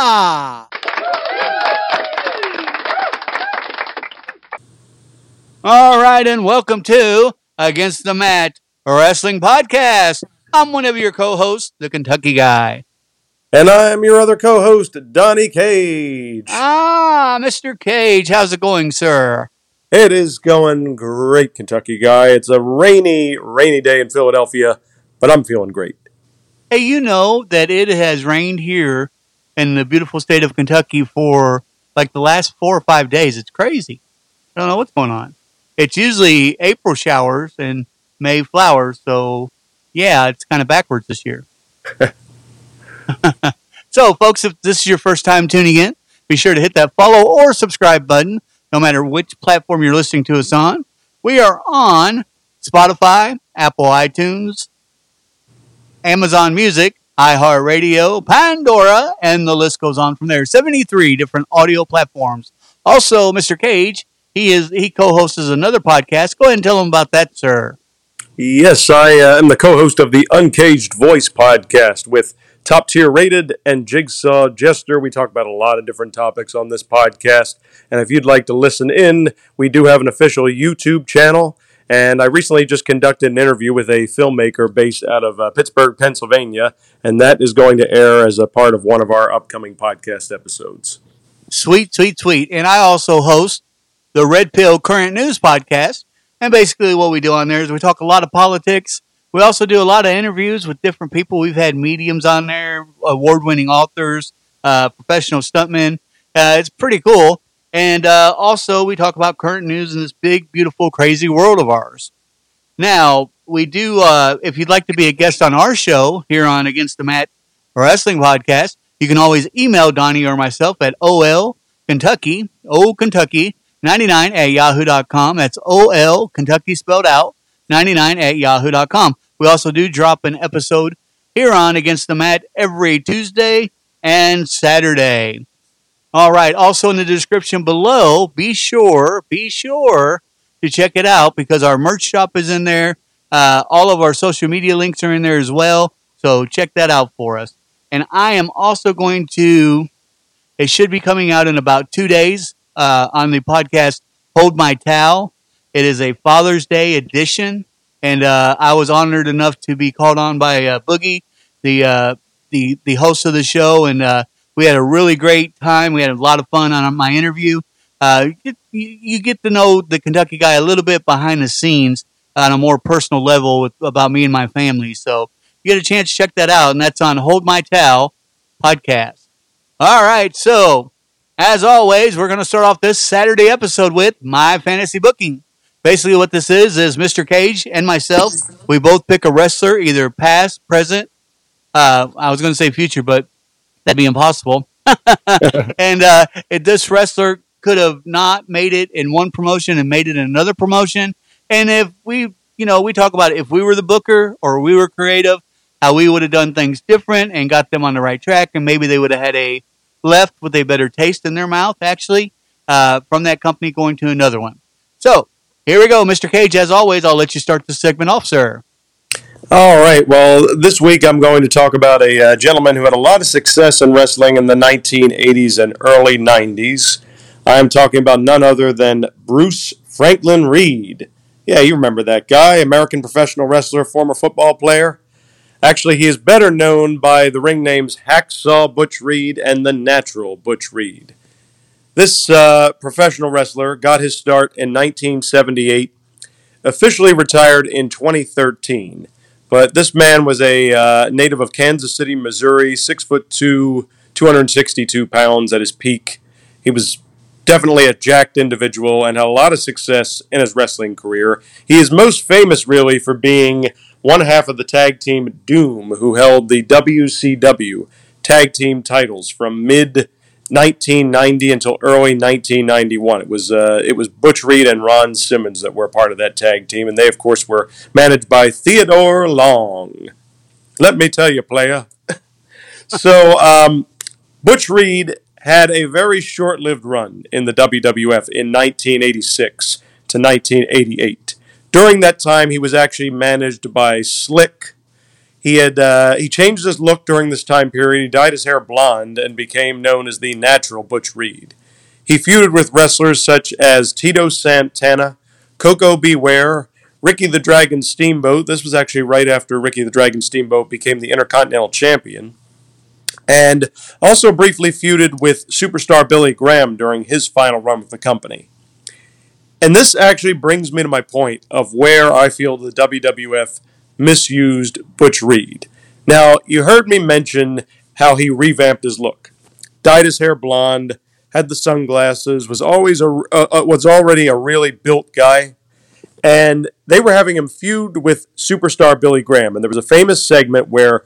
All right, and welcome to Against the Mat Wrestling Podcast. I'm one of your co-hosts, the Kentucky Guy. And I'm your other co-host, Donnie Cage. Ah, Mr. Cage, how's it going, sir? It is going great, Kentucky Guy. It's a rainy, rainy day in Philadelphia, but I'm feeling great. Hey, you know that it has rained here in the beautiful state of Kentucky for like the last four or five days. It's crazy. I don't know what's going on. It's usually April showers and May flowers. So, yeah, it's kind of backwards this year. so, folks, if this is your first time tuning in, be sure to hit that follow or subscribe button, no matter which platform you're listening to us on. We are on Spotify, Apple iTunes, Amazon Music, iHeartRadio, Pandora, and the list goes on from there. 73 different audio platforms. Also, Mr. Cage, he is he co-hosts another podcast. Go ahead and tell him about that, sir. Yes, I uh, am the co-host of the Uncaged Voice podcast with Top Tier Rated and Jigsaw Jester. We talk about a lot of different topics on this podcast. And if you'd like to listen in, we do have an official YouTube channel. And I recently just conducted an interview with a filmmaker based out of uh, Pittsburgh, Pennsylvania, and that is going to air as a part of one of our upcoming podcast episodes. Sweet, sweet, sweet. And I also host the Red Pill Current News podcast. And basically, what we do on there is we talk a lot of politics. We also do a lot of interviews with different people. We've had mediums on there, award winning authors, uh, professional stuntmen. Uh, it's pretty cool. And uh, also, we talk about current news in this big, beautiful, crazy world of ours. Now, we do, uh, if you'd like to be a guest on our show here on Against the Mat Wrestling Podcast, you can always email Donnie or myself at OL Kentucky, O Kentucky 99 at yahoo.com. That's OL Kentucky spelled out 99 at yahoo.com. We also do drop an episode here on Against the Mat every Tuesday and Saturday. All right. Also in the description below, be sure, be sure to check it out because our merch shop is in there. Uh, all of our social media links are in there as well. So check that out for us. And I am also going to, it should be coming out in about two days uh, on the podcast Hold My Towel. It is a Father's Day edition. And uh, I was honored enough to be called on by uh, Boogie, the, uh, the, the host of the show. And uh, we had a really great time. We had a lot of fun on my interview. Uh, you, you, get to know the Kentucky guy a little bit behind the scenes on a more personal level with, about me and my family. So you get a chance to check that out, and that's on Hold My Towel podcast. All right, so as always, we're going to start off this Saturday episode with my fantasy booking. Basically, what this is is Mr. Cage and myself. We both pick a wrestler, either past, present. Uh, I was going to say future, but that'd be impossible. and uh, it, this wrestler could have not made it in one promotion and made it in another promotion. And if we, you know, we talk about if we were the booker or we were creative, how we would have done things different and got them on the right track, and maybe they would have had a left with a better taste in their mouth, actually, uh, from that company going to another one. So here we go, Mr. Cage. As always, I'll let you start the segment off, sir. All right. Well, this week I'm going to talk about a uh, gentleman who had a lot of success in wrestling in the 1980s and early 90s. I'm talking about none other than Bruce Franklin Reed. Yeah, you remember that guy, American professional wrestler, former football player. Actually, he is better known by the ring names Hacksaw Butch Reed and the Natural Butch Reed. This uh, professional wrestler got his start in 1978, officially retired in 2013. But this man was a uh, native of Kansas City, Missouri, six foot two, 262 pounds at his peak. He was definitely a jacked individual and had a lot of success in his wrestling career. He is most famous, really, for being one half of the tag team Doom, who held the WCW tag team titles from mid 1990 until early 1991. It was uh, it was Butch Reed and Ron Simmons that were part of that tag team, and they, of course, were managed by Theodore Long. Let me tell you, player. so, um, Butch Reed had a very short lived run in the WWF in 1986 to 1988. During that time, he was actually managed by Slick. He had uh, he changed his look during this time period. He dyed his hair blonde and became known as the Natural Butch Reed. He feuded with wrestlers such as Tito Santana, Koko B. Ware, Ricky the Dragon Steamboat. This was actually right after Ricky the Dragon Steamboat became the Intercontinental Champion and also briefly feuded with superstar Billy Graham during his final run with the company. And this actually brings me to my point of where I feel the WWF misused Butch Reed. Now, you heard me mention how he revamped his look, dyed his hair blonde, had the sunglasses, was always a uh, was already a really built guy, and they were having him feud with superstar Billy Graham. And there was a famous segment where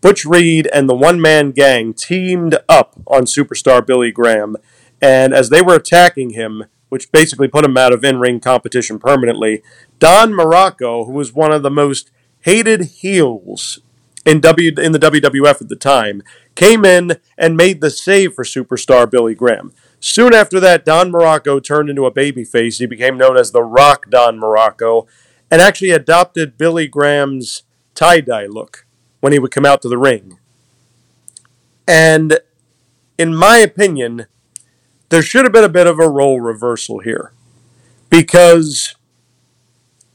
Butch Reed and the one man gang teamed up on superstar Billy Graham, and as they were attacking him, which basically put him out of in ring competition permanently, Don Muraco, who was one of the most hated heels in W in the WWF at the time, came in and made the save for superstar Billy Graham. Soon after that, Don Muraco turned into a babyface. He became known as the Rock Don Muraco and actually adopted Billy Graham's tie dye look when he would come out to the ring. And in my opinion, there should have been a bit of a role reversal here. Because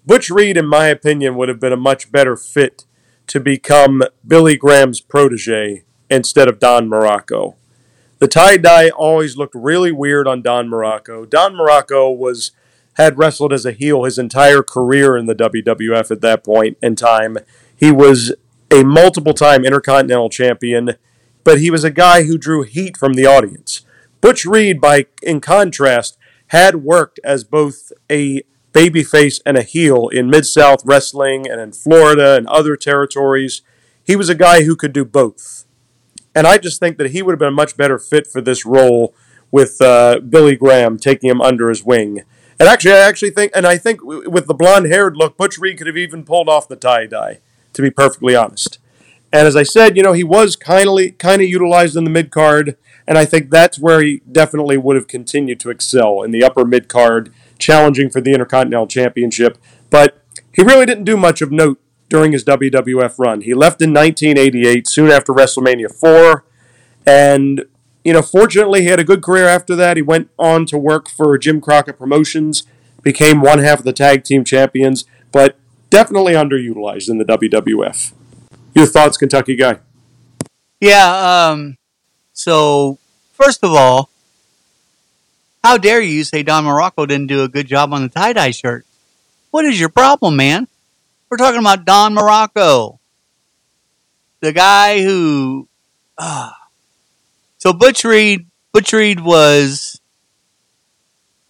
Butch Reed, in my opinion, would have been a much better fit to become Billy Graham's protege instead of Don Muraco. The tie dye always looked really weird on Don Muraco. Don Muraco was had wrestled as a heel his entire career in the WWF at that point in time. He was a multiple time Intercontinental Champion, but he was a guy who drew heat from the audience. Butch Reed, by in contrast, had worked as both a babyface and a heel in Mid South wrestling and in Florida and other territories. He was a guy who could do both. And I just think that he would have been a much better fit for this role with uh, Billy Graham taking him under his wing. And actually, I actually think, and I think with the blonde haired look, Butch Reed could have even pulled off the tie dye to be perfectly honest. And as I said, you know, he was kindly kind of utilized in the mid card, and I think that's where he definitely would have continued to excel in the upper mid card, challenging for the Intercontinental Championship. But he really didn't do much of note during his WWF run. He left in 1988, soon after WrestleMania 4, and you know, fortunately, he had a good career after that. He went on to work for Jim Crockett Promotions, became one half of the tag team champions, but definitely underutilized in the WWF. Your thoughts, Kentucky guy? Yeah. Um, so first of all, how dare you say Don Muraco didn't do a good job on the tie dye shirt? What is your problem, man? We're talking about Don Muraco, the guy who. Uh, so Butch Reed, Butch Reed was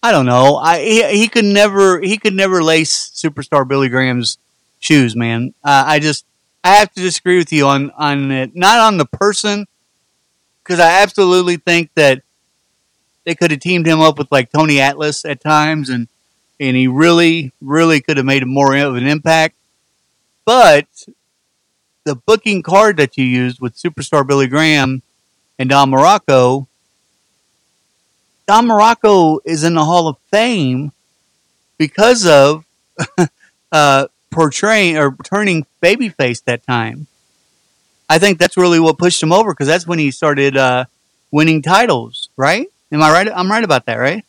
I don't know. I he, he could never he could never lace superstar Billy Graham's shoes, man. Uh, I just I have to disagree with you on on it, not on the person, because I absolutely think that they could have teamed him up with like Tony Atlas at times, and and he really really could have made more of an impact. But the booking card that you used with superstar Billy Graham and Don Muraco, Don Muraco is in the Hall of Fame because of uh, portraying or turning babyface that time. I think that's really what pushed him over because that's when he started uh, winning titles. Right? Am I right? I'm right about that, right?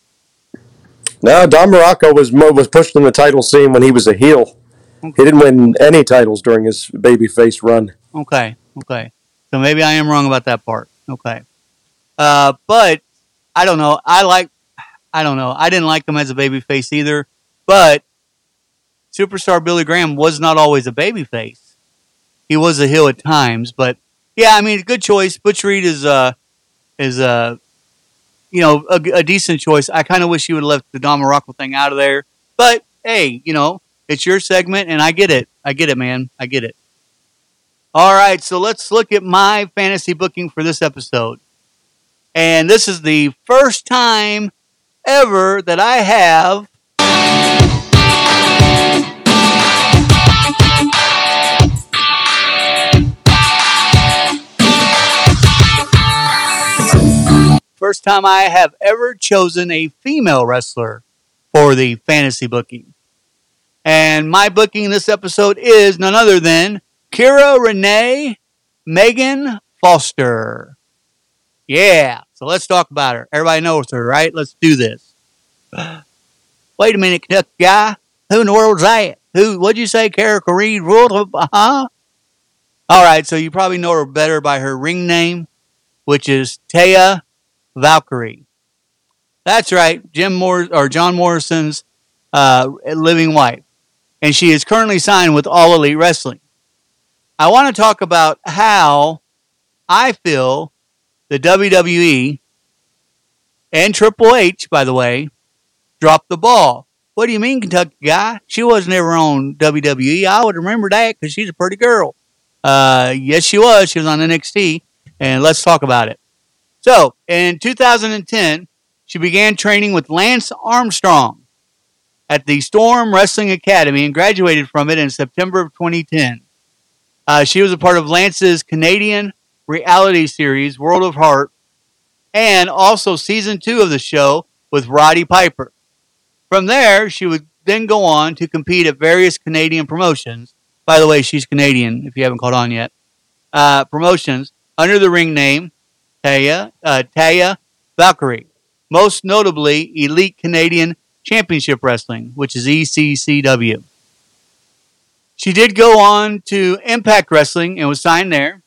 No, Don Muraco was was pushed in the title scene when he was a heel. Okay. He didn't win any titles during his babyface run. Okay, okay. So maybe I am wrong about that part. Okay, uh, but I don't know. I like, I don't know. I didn't like him as a babyface either, but superstar Billy Graham was not always a babyface. He was a heel at times, but yeah, I mean, good choice. Butch Reed is uh is uh you know a, a decent choice. I kind of wish you would have left the Don Muraco thing out of there, but hey, you know, it's your segment, and I get it. I get it, man. I get it. All right, so let's look at my fantasy booking for this episode. And this is the first time ever that I have first time I have ever chosen a female wrestler for the fantasy booking. And my booking this episode is none other than Kira Renee Megan Foster. Yeah, so let's talk about her. Everybody knows her, right? Let's do this. Wait a minute, Kentucky guy. Who in the world's that? Who? What'd you say, Kara Reed? Huh? All right, so you probably know her better by her ring name, which is Taya Valkyrie. That's right, Jim Moore or John Morrison's uh, living wife, and she is currently signed with All Elite Wrestling. I want to talk about how I feel the WWE and Triple H, by the way, dropped the ball. What do you mean, Kentucky guy? She wasn't ever on WWE. I would remember that because she's a pretty girl. Uh, yes, she was. She was on NXT, and let's talk about it. So, in 2010, she began training with Lance Armstrong at the Storm Wrestling Academy and graduated from it in September of 2010. Uh, she was a part of Lance's Canadian reality series, World of Hurt, and also season two of the show with Roddy Piper. From there, she would then go on to compete at various Canadian promotions. By the way, she's Canadian, if you haven't caught on yet. Uh, promotions under the ring name Taya, uh, Taya Valkyrie. Most notably, Elite Canadian Championship Wrestling, which is ECCW. She did go on to Impact Wrestling and was signed there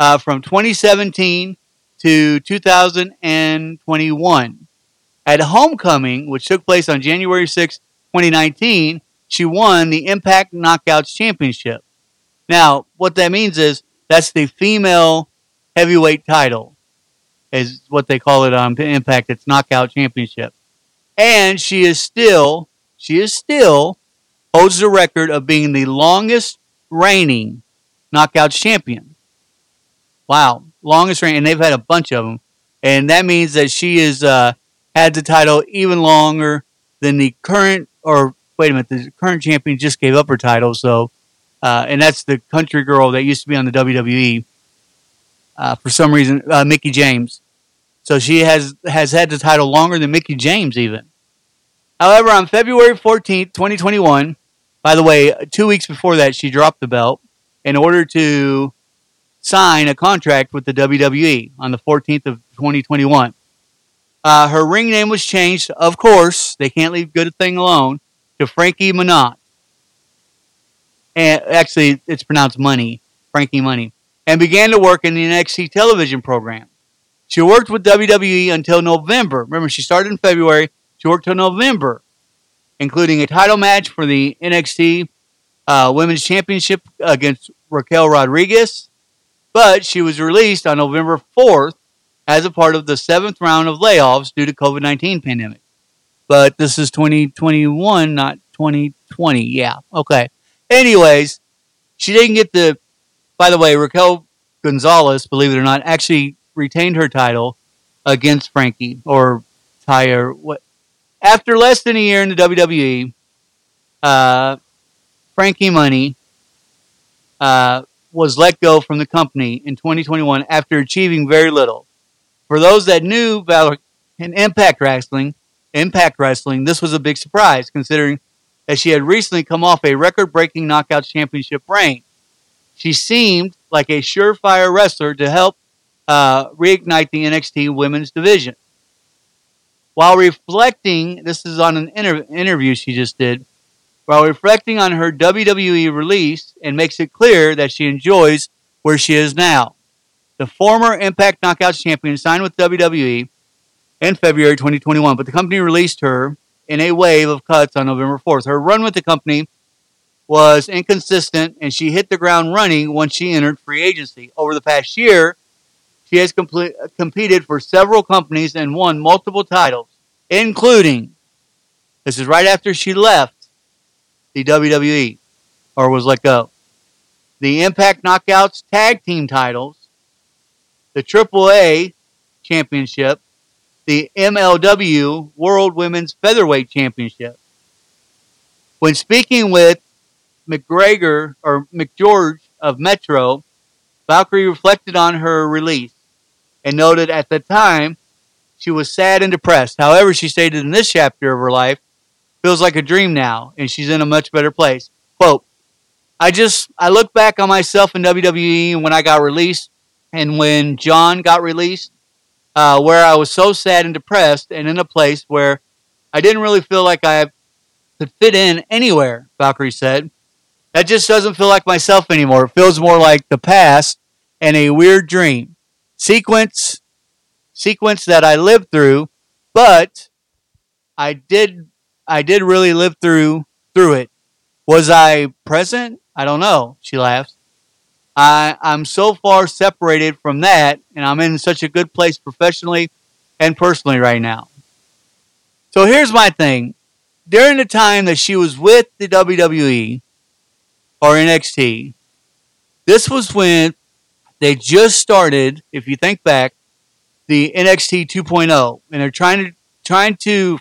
uh, from 2017 to 2021. At Homecoming, which took place on January 6, 2019, she won the Impact Knockouts Championship. Now, what that means is that's the female heavyweight title, is what they call it on Impact. It's Knockout Championship. And she is still, she is still holds the record of being the longest reigning Knockouts champion. Wow, longest reign, and they've had a bunch of them, and that means that she has uh, had the title even longer than the current. Or wait a minute, the current champion just gave up her title, so uh, and that's the country girl that used to be on the WWE. Uh, for some reason, uh, Mickie James. So she has has had the title longer than Mickie James even. However, on February 14th, 2021, by the way, two weeks before that, she dropped the belt in order to sign a contract with the WWE on the 14th of 2021. Uh, her ring name was changed, of course, they can't leave good thing alone, to Frankie Monet. And actually, it's pronounced Money, Frankie Money, and began to work in the NXT television program. She worked with WWE until November. Remember, she started in February. She worked till November, including a title match for the NXT uh, Women's Championship against Raquel Rodriguez, but she was released on November 4th as a part of the seventh round of layoffs due to COVID-19 pandemic. But this is 2021, not 2020. Yeah, okay. Anyways, she didn't get the. By the way, Raquel Gonzalez, believe it or not, actually retained her title against Frankie or Taya. What? After less than a year in the WWE, uh, Frankie Money uh, was let go from the company in 2021 after achieving very little. For those that knew Valor in Impact Wrestling, Impact Wrestling, this was a big surprise considering that she had recently come off a record-breaking Knockouts Championship reign. She seemed like a surefire wrestler to help uh, reignite the NXT Women's Division. While reflecting, this is on an inter- interview she just did while reflecting on her WWE release and makes it clear that she enjoys where she is now. The former Impact Knockouts champion signed with WWE in February 2021, but the company released her in a wave of cuts on November 4th. Her run with the company was inconsistent, and she hit the ground running once she entered free agency. Over the past year, she has complete, competed for several companies and won multiple titles, including this is right after she left the WWE or was let go. The Impact Knockouts tag team titles, the AAA championship, the MLW World Women's Featherweight Championship. When speaking with McGregor or McGeorge of Metro, Valkyrie reflected on her release and noted at the time she was sad and depressed. However, she stated in this chapter of her life, feels like a dream now, and she's in a much better place. Quote, I just, I look back on myself in WWE when I got released and when John got released, uh, where I was so sad and depressed and in a place where I didn't really feel like I could fit in anywhere, Valkyrie said. That just doesn't feel like myself anymore. It feels more like the past and a weird dream. Sequence, sequence that I lived through, but I did, I did really live through, through it. Was I present? I don't know. She laughs. I, I'm so far separated from that, and I'm in such a good place professionally and personally right now. So here's my thing. During the time that she was with the WWE or NXT, this was when they just started, if you think back, the NXT 2.0, and they're trying to trying to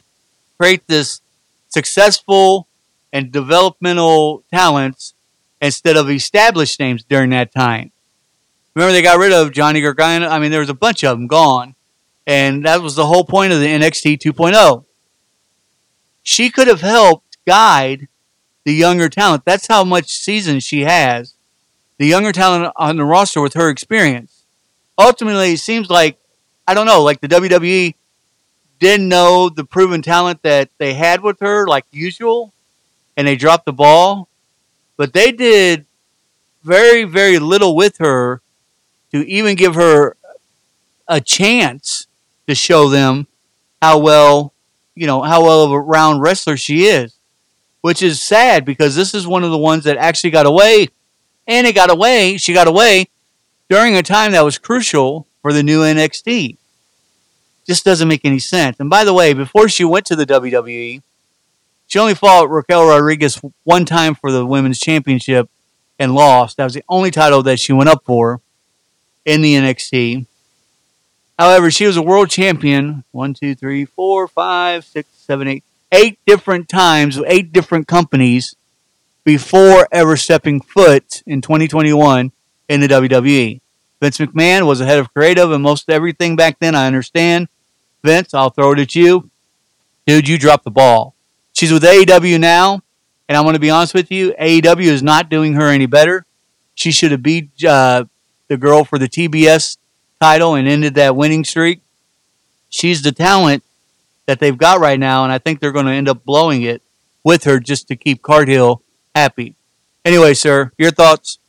create this successful and developmental talents instead of established names during that time. Remember, they got rid of Johnny Gargano. I mean, there was a bunch of them gone, and that was the whole point of the NXT 2.0. She could have helped guide the younger talent. That's how much season she has. The younger talent on the roster with her experience. Ultimately, it seems like I don't know, like the WWE didn't know the proven talent that they had with her, like usual, and they dropped the ball but they did very, very little with her to even give her a chance to show them how well, you know, how well of a round wrestler she is. Which is sad because this is one of the ones that actually got away. And it got away, she got away during a time that was crucial for the new NXT. Just doesn't make any sense. And by the way, before she went to the WWE, she only fought Raquel Rodriguez one time for the women's championship and lost. That was the only title that she went up for in the NXT. However, she was a world champion one, two, three, four, five, six, seven, eight, eight different times, eight different companies before ever stepping foot in 2021 in the WWE. Vince McMahon was the head of creative and most everything back then. I understand. Vince, I'll throw it at you. Dude, you dropped the ball. She's with AEW now, and I'm going to be honest with you, AEW is not doing her any better. She should have beat uh, the girl for the TBS title and ended that winning streak. She's the talent that they've got right now, and I think they're going to end up blowing it with her just to keep Cargill happy. Anyway, sir, your thoughts?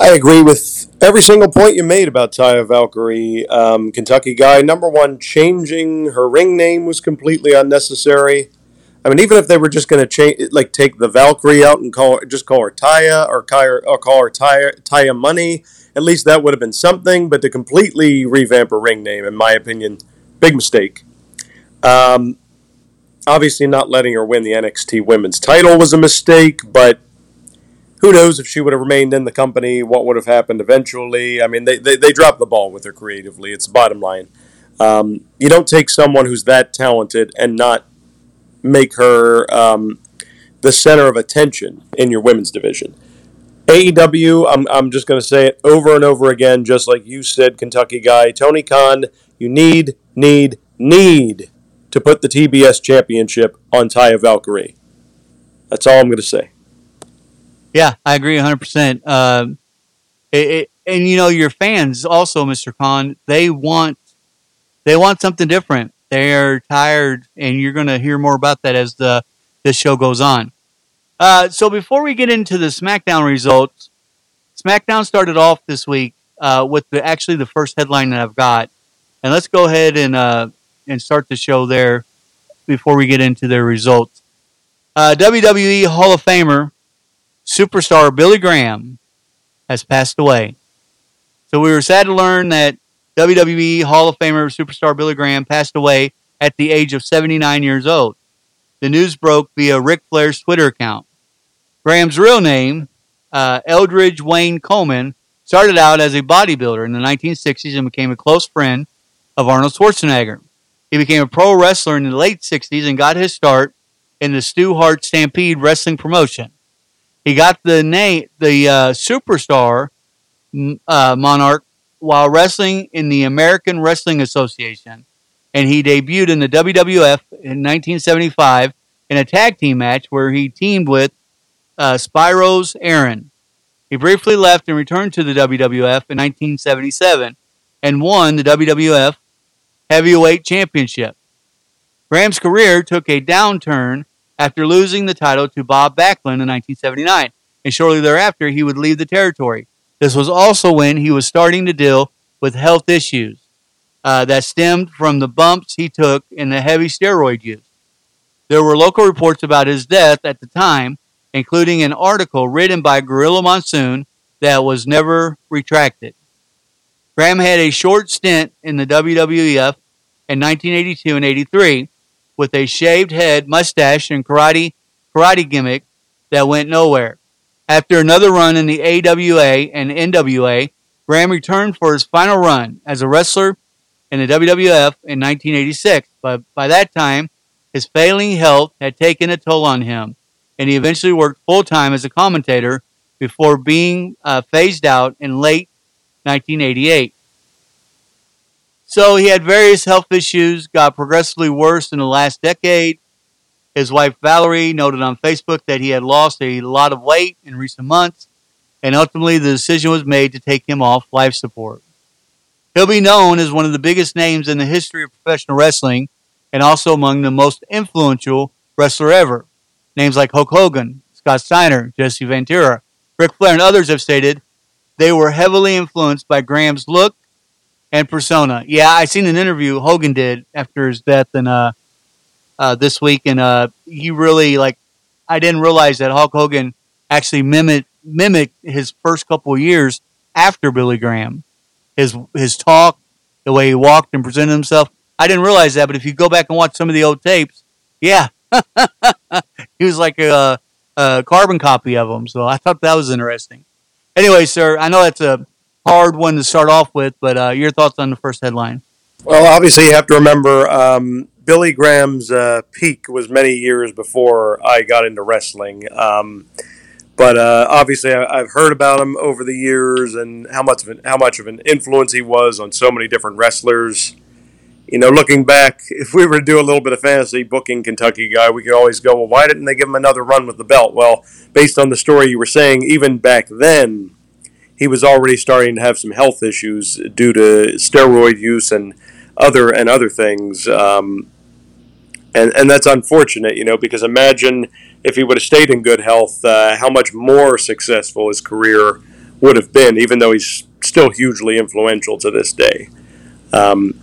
I agree with every single point you made about Taya Valkyrie. Um, Kentucky guy, number one, changing her ring name was completely unnecessary. I mean, even if they were just going to change, like take the Valkyrie out and call just call her Taya or, or call her Taya, Taya Money, at least that would have been something. But to completely revamp her ring name, in my opinion, big mistake. Um, obviously, not letting her win the NXT Women's title was a mistake, but who knows if she would have remained in the company, what would have happened eventually. I mean, they, they, they dropped the ball with her creatively. It's the bottom line. Um, you don't take someone who's that talented and not make her um, the center of attention in your women's division. AEW, I'm, I'm just going to say it over and over again, just like you said, Kentucky guy. Tony Khan, you need, need, need to put the TBS championship on Taya Valkyrie. That's all I'm going to say. Yeah, I agree 100%. Uh, it, it, and you know, your fans also, Mr. Khan, they want they want something different. They're tired, and you're going to hear more about that as the the show goes on. Uh, so before we get into the SmackDown results, SmackDown started off this week uh, with the, actually the first headline that I've got, and let's go ahead and uh, and start the show there before we get into their results. Uh, WWE Hall of Famer superstar Billy Graham has passed away. So we were sad to learn that WWE Hall of Famer superstar Billy Graham passed away at the age of 79 years old. The news broke via Ric Flair's Twitter account. Graham's real name, uh, Eldridge Wayne Coleman, started out as a bodybuilder in the 1960s and became a close friend of Arnold Schwarzenegger. He became a pro wrestler in the late 60s and got his start in the Stu Hart Stampede wrestling promotion. He got the name, the uh, superstar uh, monarch while wrestling in the American Wrestling Association, and he debuted in the WWF in 1975 in a tag team match where he teamed with uh, Spiros Arion. He briefly left and returned to the WWF in 1977 and won the WWF Heavyweight Championship. Graham's career took a downturn after losing the title to Bob Backlund in 1979, and shortly thereafter he would leave the territory. This was also when he was starting to deal with health issues uh, that stemmed from the bumps he took in the heavy steroid use. There were local reports about his death at the time, including an article written by Gorilla Monsoon that was never retracted. Graham had a short stint in the WWF in 1982 and 83 with a shaved head, mustache, and karate karate gimmick that went nowhere. After another run in the AWA and NWA, Graham returned for his final run as a wrestler in the WWF in 1986. But by that time, his failing health had taken a toll on him, and he eventually worked full time as a commentator before being uh, phased out in late 1988. So he had various health issues, got progressively worse in the last decade. His wife Valerie noted on Facebook that he had lost a lot of weight in recent months, and ultimately the decision was made to take him off life support. He'll be known as one of the biggest names in the history of professional wrestling and also among the most influential wrestler ever. Names like Hulk Hogan, Scott Steiner, Jesse Ventura, Ric Flair, and others have stated they were heavily influenced by Graham's look and persona. Yeah, I seen an interview Hogan did after his death and uh, uh, this week, and uh, he really like. I didn't realize that Hulk Hogan actually mimicked mimicked his first couple years after Billy Graham. His his talk, the way he walked and presented himself. I didn't realize that, but if you go back and watch some of the old tapes, yeah, he was like a, a carbon copy of him. So I thought that was interesting. Anyway, sir, I know that's a hard one to start off with, but uh, your thoughts on the first headline? Well, obviously, you have to remember um, Billy Graham's uh, peak was many years before I got into wrestling. Um, but uh, obviously, I, have heard about him over the years and how much of an, how much of an influence he was on so many different wrestlers. You know, looking back, if we were to do a little bit of fantasy booking Kentucky guy, we could always go, well, why didn't they give him another run with the belt? Well, based on the story you were saying, even back then, he was already starting to have some health issues due to steroid use and other and other things. Um, and and that's unfortunate, you know, because imagine if he would have stayed in good health, uh, how much more successful his career would have been, even though he's still hugely influential to this day. Um,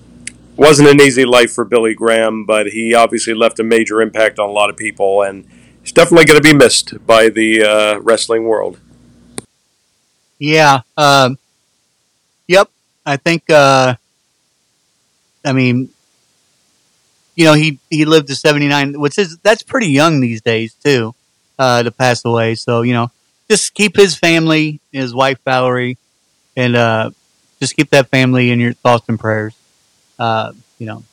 wasn't an easy life for Billy Graham, but he obviously left a major impact on a lot of people, and he's definitely going to be missed by the uh, wrestling world. Yeah. Um, yep. I think. Uh, I mean, you know, he he lived to seventy nine, which is that's pretty young these days too, uh, to pass away. So you know, just keep his family, his wife Valerie, and uh, just keep that family in your thoughts and prayers. Uh, you know,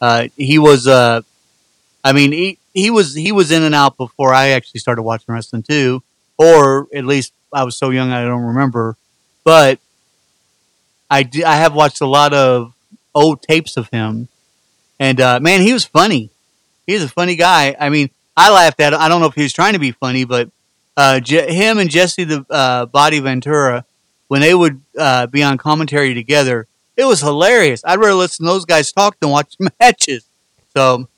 uh, he was. Uh, I mean, he he was he was in and out before I actually started watching wrestling too, or at least I was so young I don't remember, but I I have watched a lot of old tapes of him, and uh, man, he was funny. He was a funny guy. I mean, I laughed at him. I don't know if he was trying to be funny, but uh, Je- him and Jesse the uh, Body Ventura, when they would uh, be on commentary together, it was hilarious. I'd rather listen to those guys talk than watch matches. So,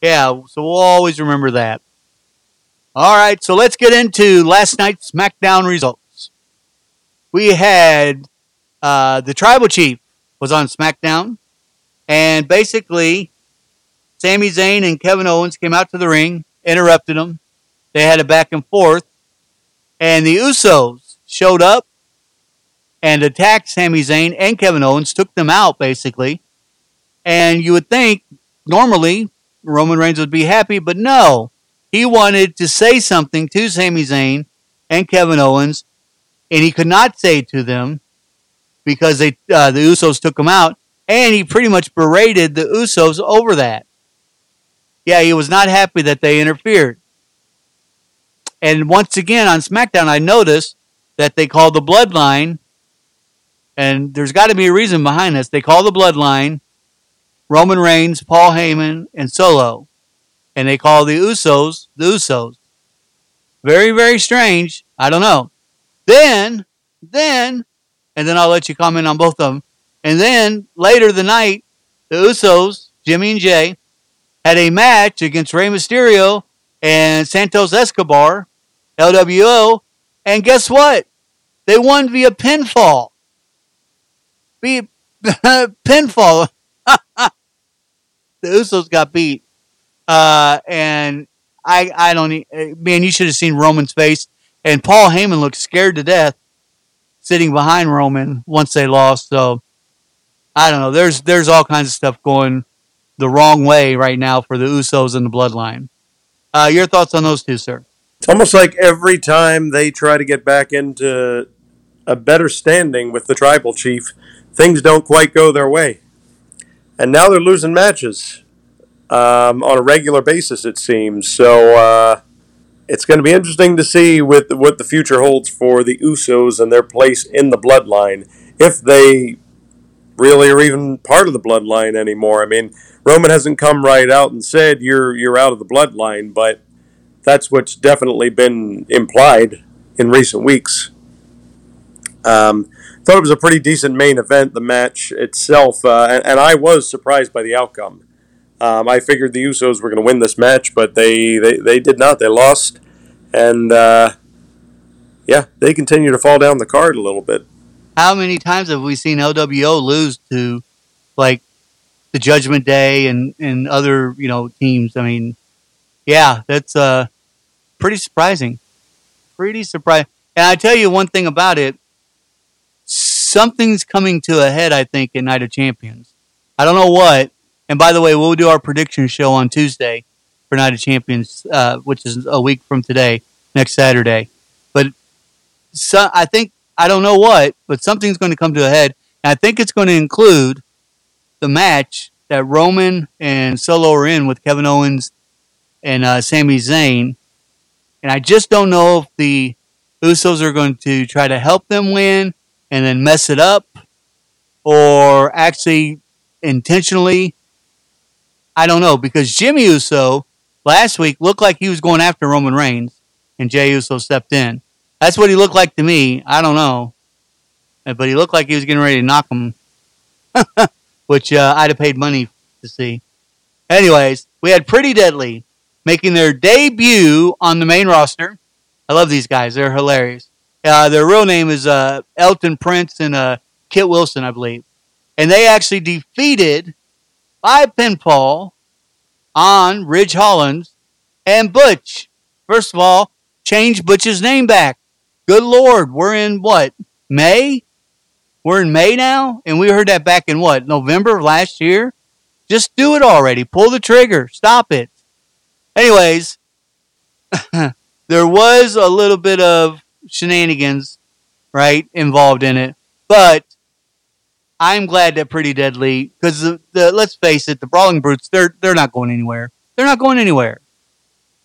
yeah, so we'll always remember that. All right, so let's get into last night's SmackDown results. We had uh, the Tribal Chief was on SmackDown, and basically Sami Zayn and Kevin Owens came out to the ring, interrupted them. They had a back and forth, and the Usos showed up and attacked Sami Zayn and Kevin Owens, took them out basically. And you would think normally Roman Reigns would be happy, but no. He wanted to say something to Sami Zayn and Kevin Owens, and he could not say to them because they uh, the Usos took him out, and he pretty much berated the Usos over that. Yeah, he was not happy that they interfered. And once again on SmackDown, I noticed that they called the Bloodline, and there's got to be a reason behind this. They call the Bloodline Roman Reigns, Paul Heyman, and Solo, and they call the Usos the Usos. Very, very strange. I don't know. Then, then, and then I'll let you comment on both of them. And then later the night, the Usos, Jimmy and Jey, had a match against Rey Mysterio and Santos Escobar, LWO, and guess what? They won via pinfall. Be pinfall. the Usos got beat. Uh, and I, I don't, man, you should have seen Roman's face. And Paul Heyman looked scared to death sitting behind Roman once they lost. So I don't know. There's, there's all kinds of stuff going the wrong way right now for the Usos and the Bloodline. Uh, your thoughts on those two, sir? It's almost like every time they try to get back into a better standing with the tribal chief, things don't quite go their way. And now they're losing matches um, on a regular basis, it seems. So uh, it's going to be interesting to see with what the future holds for the Usos and their place in the bloodline, if they really are even part of the bloodline anymore. I mean, Roman hasn't come right out and said you're you're out of the bloodline, but that's what's definitely been implied in recent weeks. Um, thought it was a pretty decent main event, the match itself, uh, and, and, I was surprised by the outcome. Um, I figured the Usos were going to win this match, but they, they, they did not. They lost, and uh, yeah, they continue to fall down the card a little bit. How many times have we seen LWO lose to like the Judgment Day and, and other you know teams? I mean, yeah, that's uh, pretty surprising. Pretty surprising. And I tell you one thing about it something's coming to a head, I think, in Night of Champions. I don't know what. And by the way, we'll do our prediction show on Tuesday for Night of Champions, uh, which is a week from today, next Saturday. But so, I think, I don't know what, but something's going to come to a head. And I think it's going to include the match that Roman and Solo are in with Kevin Owens and uh, Sami Zayn. And I just don't know if the Usos are going to try to help them win and then mess it up or actually intentionally. I don't know because Jimmy Uso last week looked like he was going after Roman Reigns and Jey Uso stepped in. That's what he looked like to me. I don't know. But he looked like he was getting ready to knock him, which uh, I'd have paid money to see. Anyways, we had Pretty Deadly making their debut on the main roster. I love these guys. They're hilarious. Uh, their real name is uh, Elton Prince and uh, Kit Wilson, I believe. And they actually defeated by pinfall on Ridge Holland and Butch. First of all, change Butch's name back. Good Lord, we're in what? May? We're in May now? And we heard that back in what? November of last year? Just do it already. Pull the trigger. Stop it. Anyways, there was a little bit of shenanigans, right, involved in it. But I'm glad that Pretty Deadly, because the, the, let's face it, the Brawling Brutes, they're they're not going anywhere. They're not going anywhere.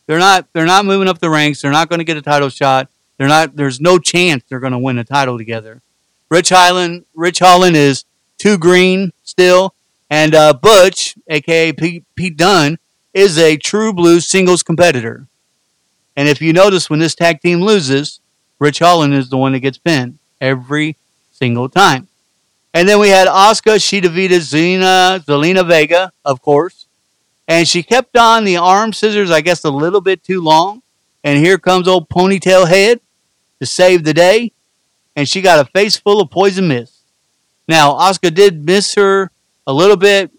They're not they're not moving up the ranks. They're not going to get a title shot. They're not. There's no chance they're going to win a title together. Ridge Holland, Ridge Holland is too green still, and uh, Butch, aka Pete, Pete Dunne, is a true blue singles competitor. And if you notice, when this tag team loses, Ridge Holland is the one that gets pinned every single time. And then we had Asuka Shida Vita, Zelina, Zelina Vega, of course. And she kept on the arm scissors, I guess, a little bit too long. And here comes old ponytail head to save the day. And she got a face full of poison mist. Now, Asuka did miss her a little bit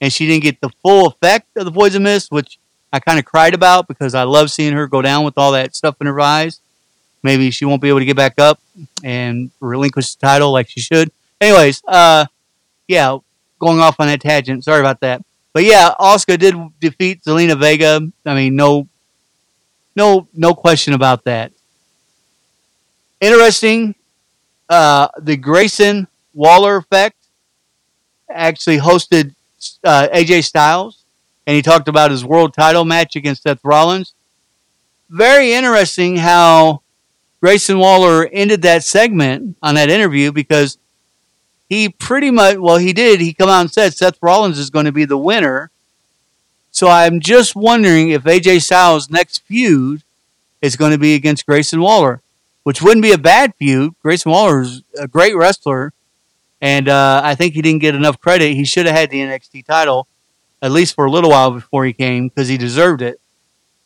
and she didn't get the full effect of the poison mist, which I kind of cried about because I love seeing her go down with all that stuff in her eyes. Maybe she won't be able to get back up and relinquish the title like she should. Anyways, uh, yeah, going off on that tangent. Sorry about that. But yeah, Asuka did defeat Zelina Vega. I mean, no, no, no question about that. Interesting. Uh, the Grayson Waller effect actually hosted uh, AJ Styles, and he talked about his world title match against Seth Rollins. Very interesting how Grayson Waller ended that segment on that interview because he pretty much, well, he did. He come out and said Seth Rollins is going to be the winner. So I'm just wondering if AJ Styles' next feud is going to be against Grayson Waller, which wouldn't be a bad feud. Grayson Waller is a great wrestler, and uh, I think he didn't get enough credit. He should have had the NXT title at least for a little while before he came because he deserved it.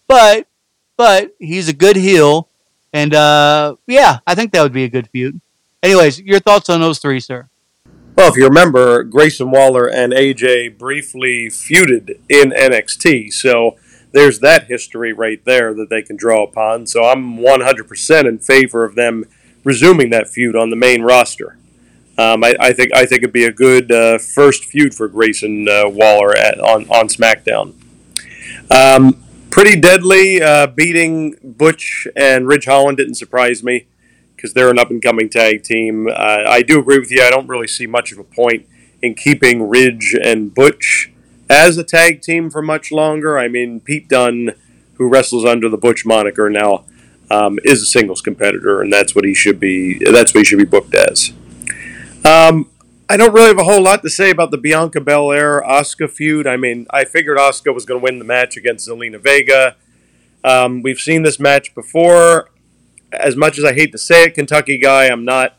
But but he's a good heel, and uh, yeah, I think that would be a good feud. Anyways, your thoughts on those three, sir? Well, if you remember, Grayson Waller and AJ briefly feuded in NXT, so there's that history right there that they can draw upon. So I'm 100% in favor of them resuming that feud on the main roster. Um, I, I, think I think it'd be a good uh, first feud for Grayson uh, Waller at, on on SmackDown. Um, pretty deadly uh, beating Butch and Ridge Holland didn't surprise me because they're an up and coming tag team. Uh, I do agree with you. I don't really see much of a point in keeping Ridge and Butch as a tag team for much longer. I mean, Pete Dunne, who wrestles under the Butch moniker now, um, is a singles competitor, and that's what he should be. That's what he should be booked as. Um, I don't really have a whole lot to say about the Bianca Belair Asuka feud. I mean, I figured Asuka was going to win the match against Zelina Vega. Um, we've seen this match before as much as I hate to say it, Kentucky guy, I'm not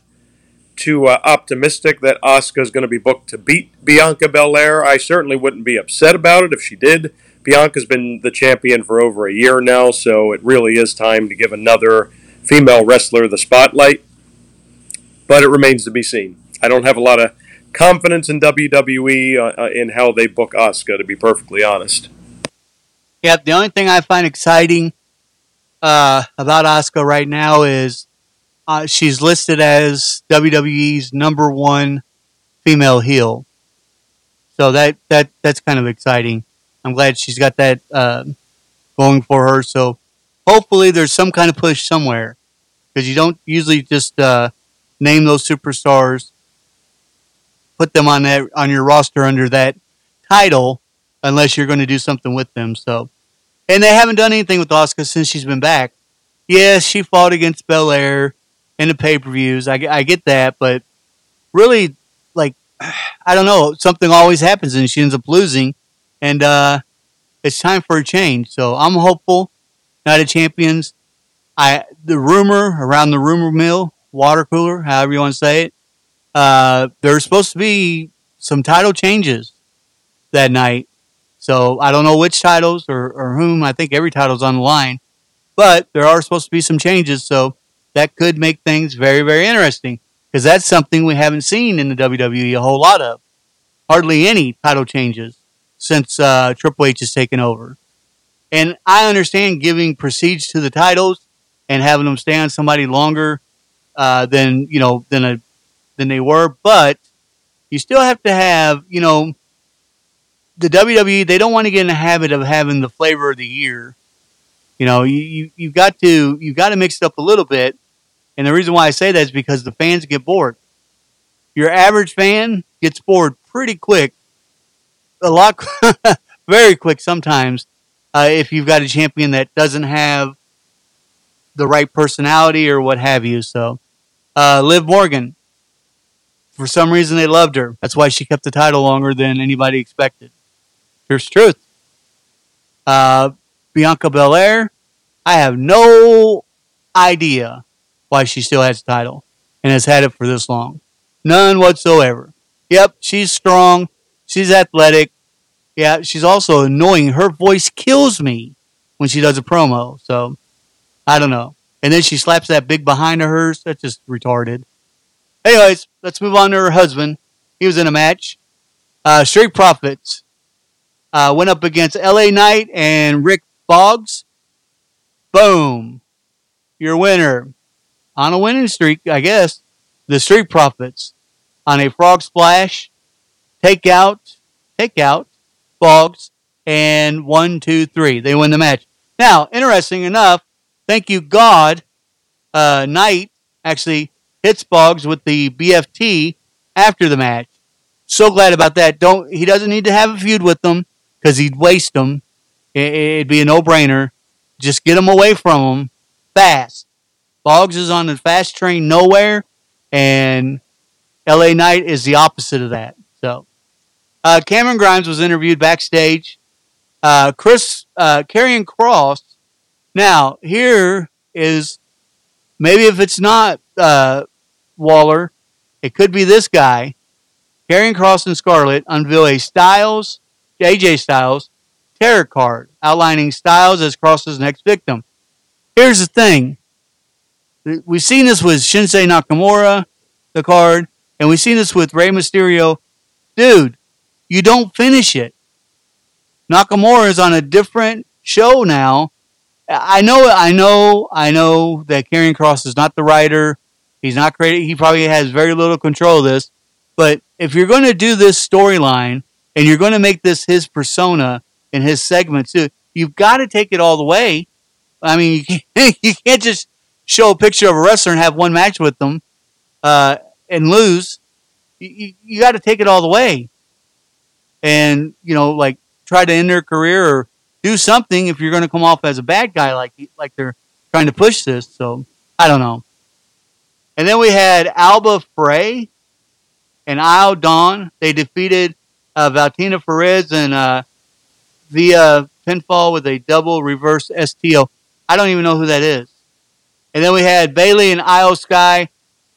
too uh, optimistic that is going to be booked to beat Bianca Belair. I certainly wouldn't be upset about it if she did. Bianca's been the champion for over a year now, so it really is time to give another female wrestler the spotlight. But it remains to be seen. I don't have a lot of confidence in WWE uh, uh, in how they book Asuka, to be perfectly honest. Yeah, the only thing I find exciting uh, about Asuka right now is uh, she's listed as WWE's number one female heel. So that that that's kind of exciting. I'm glad she's got that uh, going for her. So hopefully there's some kind of push somewhere because you don't usually just uh, name those superstars, put them on that on your roster under that title unless you're going to do something with them. So and they haven't done anything with Asuka since she's been back. Yes, she fought against Belair in the pay per views. I, I get that, but really, like, I don't know. Something always happens and she ends up losing. And uh, it's time for a change. So I'm hopeful. Night of Champions. I the rumor around the rumor mill, water cooler, however you want to say it. Uh, there's supposed to be some title changes that night. So I don't know which titles or, or whom. I think every title's on the line. But there are supposed to be some changes, so that could make things very, very interesting. Because that's something we haven't seen in the WWE a whole lot of. Hardly any title changes since uh, Triple H has taken over. And I understand giving prestige to the titles and having them stay on somebody longer uh, than you know than a than they were, but you still have to have you know the WWE they don't want to get in the habit of having the flavor of the year. You know, you, you you've got to you've got to mix it up a little bit. And the reason why I say that is because the fans get bored. Your average fan gets bored pretty quick, a lot, very quick sometimes. Uh, if you've got a champion that doesn't have the right personality or what have you. So, uh, Liv Morgan, for some reason they loved her. That's why she kept the title longer than anybody expected. Here's truth. Uh, Bianca Belair, I have no idea why she still has the title and has had it for this long. None whatsoever. Yep, she's strong. She's athletic. Yeah, she's also annoying. Her voice kills me when she does a promo. So, I don't know. And then she slaps that big behind of hers. That's just retarded. Anyways, let's move on to her husband. He was in a match. Uh, Street Profits uh, went up against LA Knight and Rick Boogs. Boom. Your winner. On a winning streak, I guess. The Street Profits. On a frog splash. Take out. Take out. Boogs. And one, two, three. They win the match. Now, interesting enough, thank you, God. Uh, Knight actually hits Boogs with the BFT after the match. So glad about that. Don't he doesn't need to have a feud with them because he'd waste them. It'd be a no brainer. Just get him away from him fast. Boogs is on the fast train nowhere, and LA Knight is the opposite of that. So, uh, Cameron Grimes was interviewed backstage. Uh, Chris uh, Kross. Now here is maybe if it's not uh, Waller, it could be this guy. Karrion Kross and Scarlett unveil a Styles, AJ Styles, tarot card outlining Styles as Kross's next victim. Here's the thing. We've seen this with Shinsuke Nakamura, the card, and we've seen this with Rey Mysterio. Dude, you don't finish it. Nakamura is on a different show now. I know, I know, I know that Karrion Kross is not the writer. He's not creating. He probably has very little control of this. But if you're going to do this storyline and you're going to make this his persona and his segment too, you've got to take it all the way. I mean, you can't, you can't just show a picture of a wrestler and have one match with them uh, and lose. You, you, you got to take it all the way. And, you know, like try to end their career or do something if you're going to come off as a bad guy like like they're trying to push this. So I don't know. And then we had Alba Fyre and Isla Dawn. They defeated uh, Valentina Feroz and uh, via pinfall with a double reverse STO. I don't even know who that is. And then we had Bayley and Iyo Sky.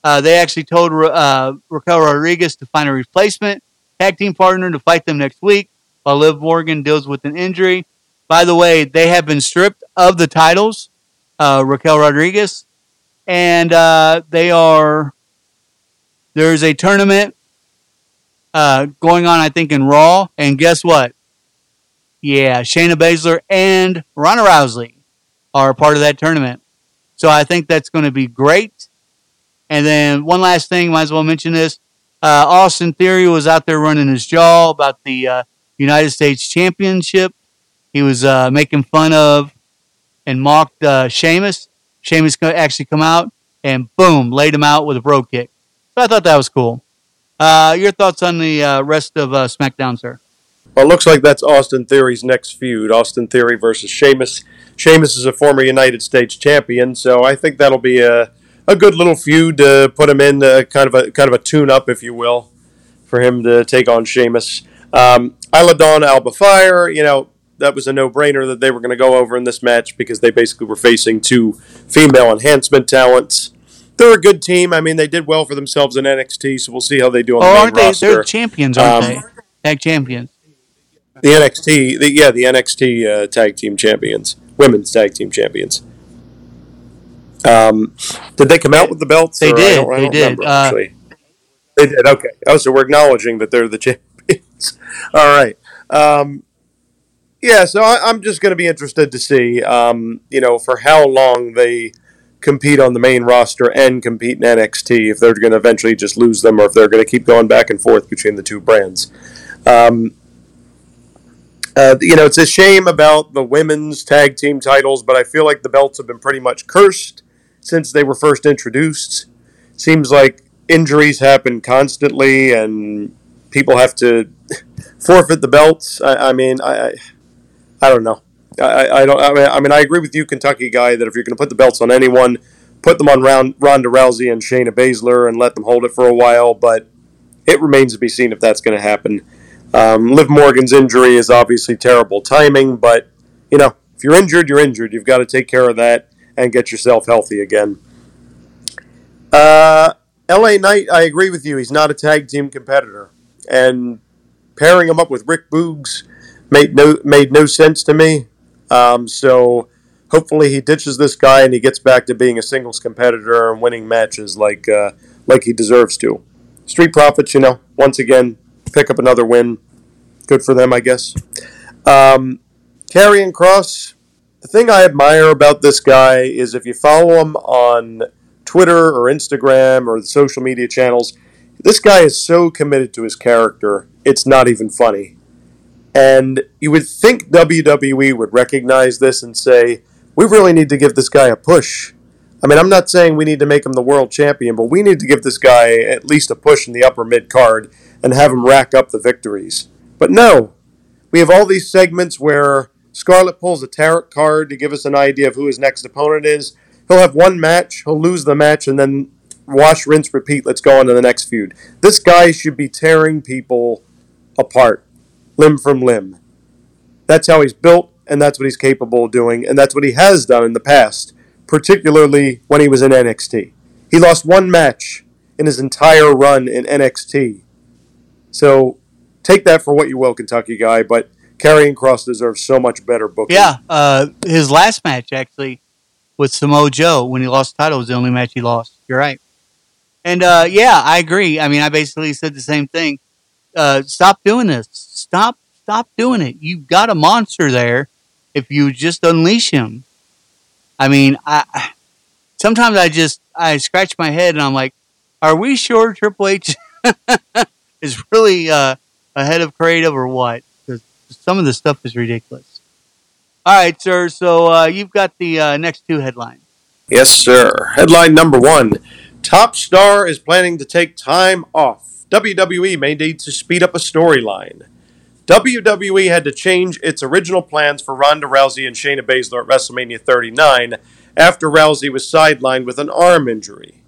Uh, they actually told uh, Raquel Rodriguez to find a replacement tag team partner to fight them next week while Liv Morgan deals with an injury. By the way, they have been stripped of the titles, uh, Raquel Rodriguez, and uh, they are. There's a tournament uh, going on, I think, in Raw, and guess what? Yeah, Shayna Baszler and Ronda Rousey are part of that tournament. So I think that's going to be great. And then one last thing, might as well mention this. Uh, Austin Theory was out there running his jaw about the uh, United States Championship. He was uh, making fun of and mocked uh, Sheamus. Sheamus actually come out and boom, laid him out with a bro kick. So I thought that was cool. Uh, your thoughts on the uh, rest of uh, SmackDown, sir? Well, it looks like that's Austin Theory's next feud. Austin Theory versus Sheamus. Sheamus is a former United States champion, so I think that'll be a, a good little feud to put him in, uh, kind of a kind of a tune-up, if you will, for him to take on Sheamus. Um, Dawn, Alba Fyre, you know, that was a no-brainer that they were going to go over in this match because they basically were facing two female enhancement talents. They're a good team. I mean, they did well for themselves in NXT, so we'll see how they do on oh, the main aren't they? roster. They're champions, aren't um, they? Tag champions. The NXT, the, yeah, the NXT uh, tag team champions, women's tag team champions. Um, did they come out with the belts? They did. I don't, I don't they remember, did. Uh, actually. They did. Okay. Oh, so we're acknowledging that they're the champions. All right. Um, yeah. So I, am just going to be interested to see, um, you know, for how long they compete on the main roster and compete in NXT. If they're going to eventually just lose them, or if they're going to keep going back and forth between the two brands. Um, uh, you know, it's a shame about the women's tag team titles, but I feel like the belts have been pretty much cursed since they were first introduced. Seems like injuries happen constantly, and people have to forfeit the belts. I, I mean, I, I, I don't know. I, I don't. I mean, I mean, I agree with you, Kentucky guy, that if you're going to put the belts on anyone, put them on Ronda Rousey and Shayna Baszler and let them hold it for a while. But it remains to be seen if that's going to happen. Um, Liv Morgan's injury is obviously terrible timing, but you know, if you're injured, you're injured. You've got to take care of that and get yourself healthy again. Uh, LA Knight, I agree with you. He's not a tag team competitor, and pairing him up with Rick Boogs made no made no sense to me. Um, so hopefully he ditches this guy and he gets back to being a singles competitor and winning matches like uh, like he deserves to. Street Profits, you know, once again pick up another win. Good for them, I guess. Um, Kross, the thing I admire about this guy is if you follow him on Twitter or Instagram or the social media channels, this guy is so committed to his character, it's not even funny. And you would think WWE would recognize this and say, we really need to give this guy a push. I mean, I'm not saying we need to make him the world champion, but we need to give this guy at least a push in the upper mid card and have him rack up the victories. But no, we have all these segments where Scarlett pulls a tarot card to give us an idea of who his next opponent is. He'll have one match, he'll lose the match, and then wash, rinse, repeat. Let's go on to the next feud. This guy should be tearing people apart, limb from limb. That's how he's built, and that's what he's capable of doing, and that's what he has done in the past, particularly when he was in NXT. He lost one match in his entire run in NXT. So take that for what you will, Kentucky guy, but Karrion Kross deserves so much better booking. Yeah, uh, his last match actually with Samoa Joe when he lost the title was the only match he lost. You're right. And uh, yeah, I agree. I mean, I basically said the same thing. Uh, stop doing this. Stop, stop doing it. You've got a monster there. If you just unleash him, I mean, I sometimes I just I scratch my head and I'm like, are we sure Triple H is really uh, ahead of creative or what? Because some of the stuff is ridiculous. All right, sir. So uh, you've got the uh, next two headlines. Yes, sir. Headline number one Top star is planning to take time off. WWE may need to speed up a storyline. WWE had to change its original plans for Ronda Rousey and Shayna Baszler at WrestleMania 39 after Rousey was sidelined with an arm injury.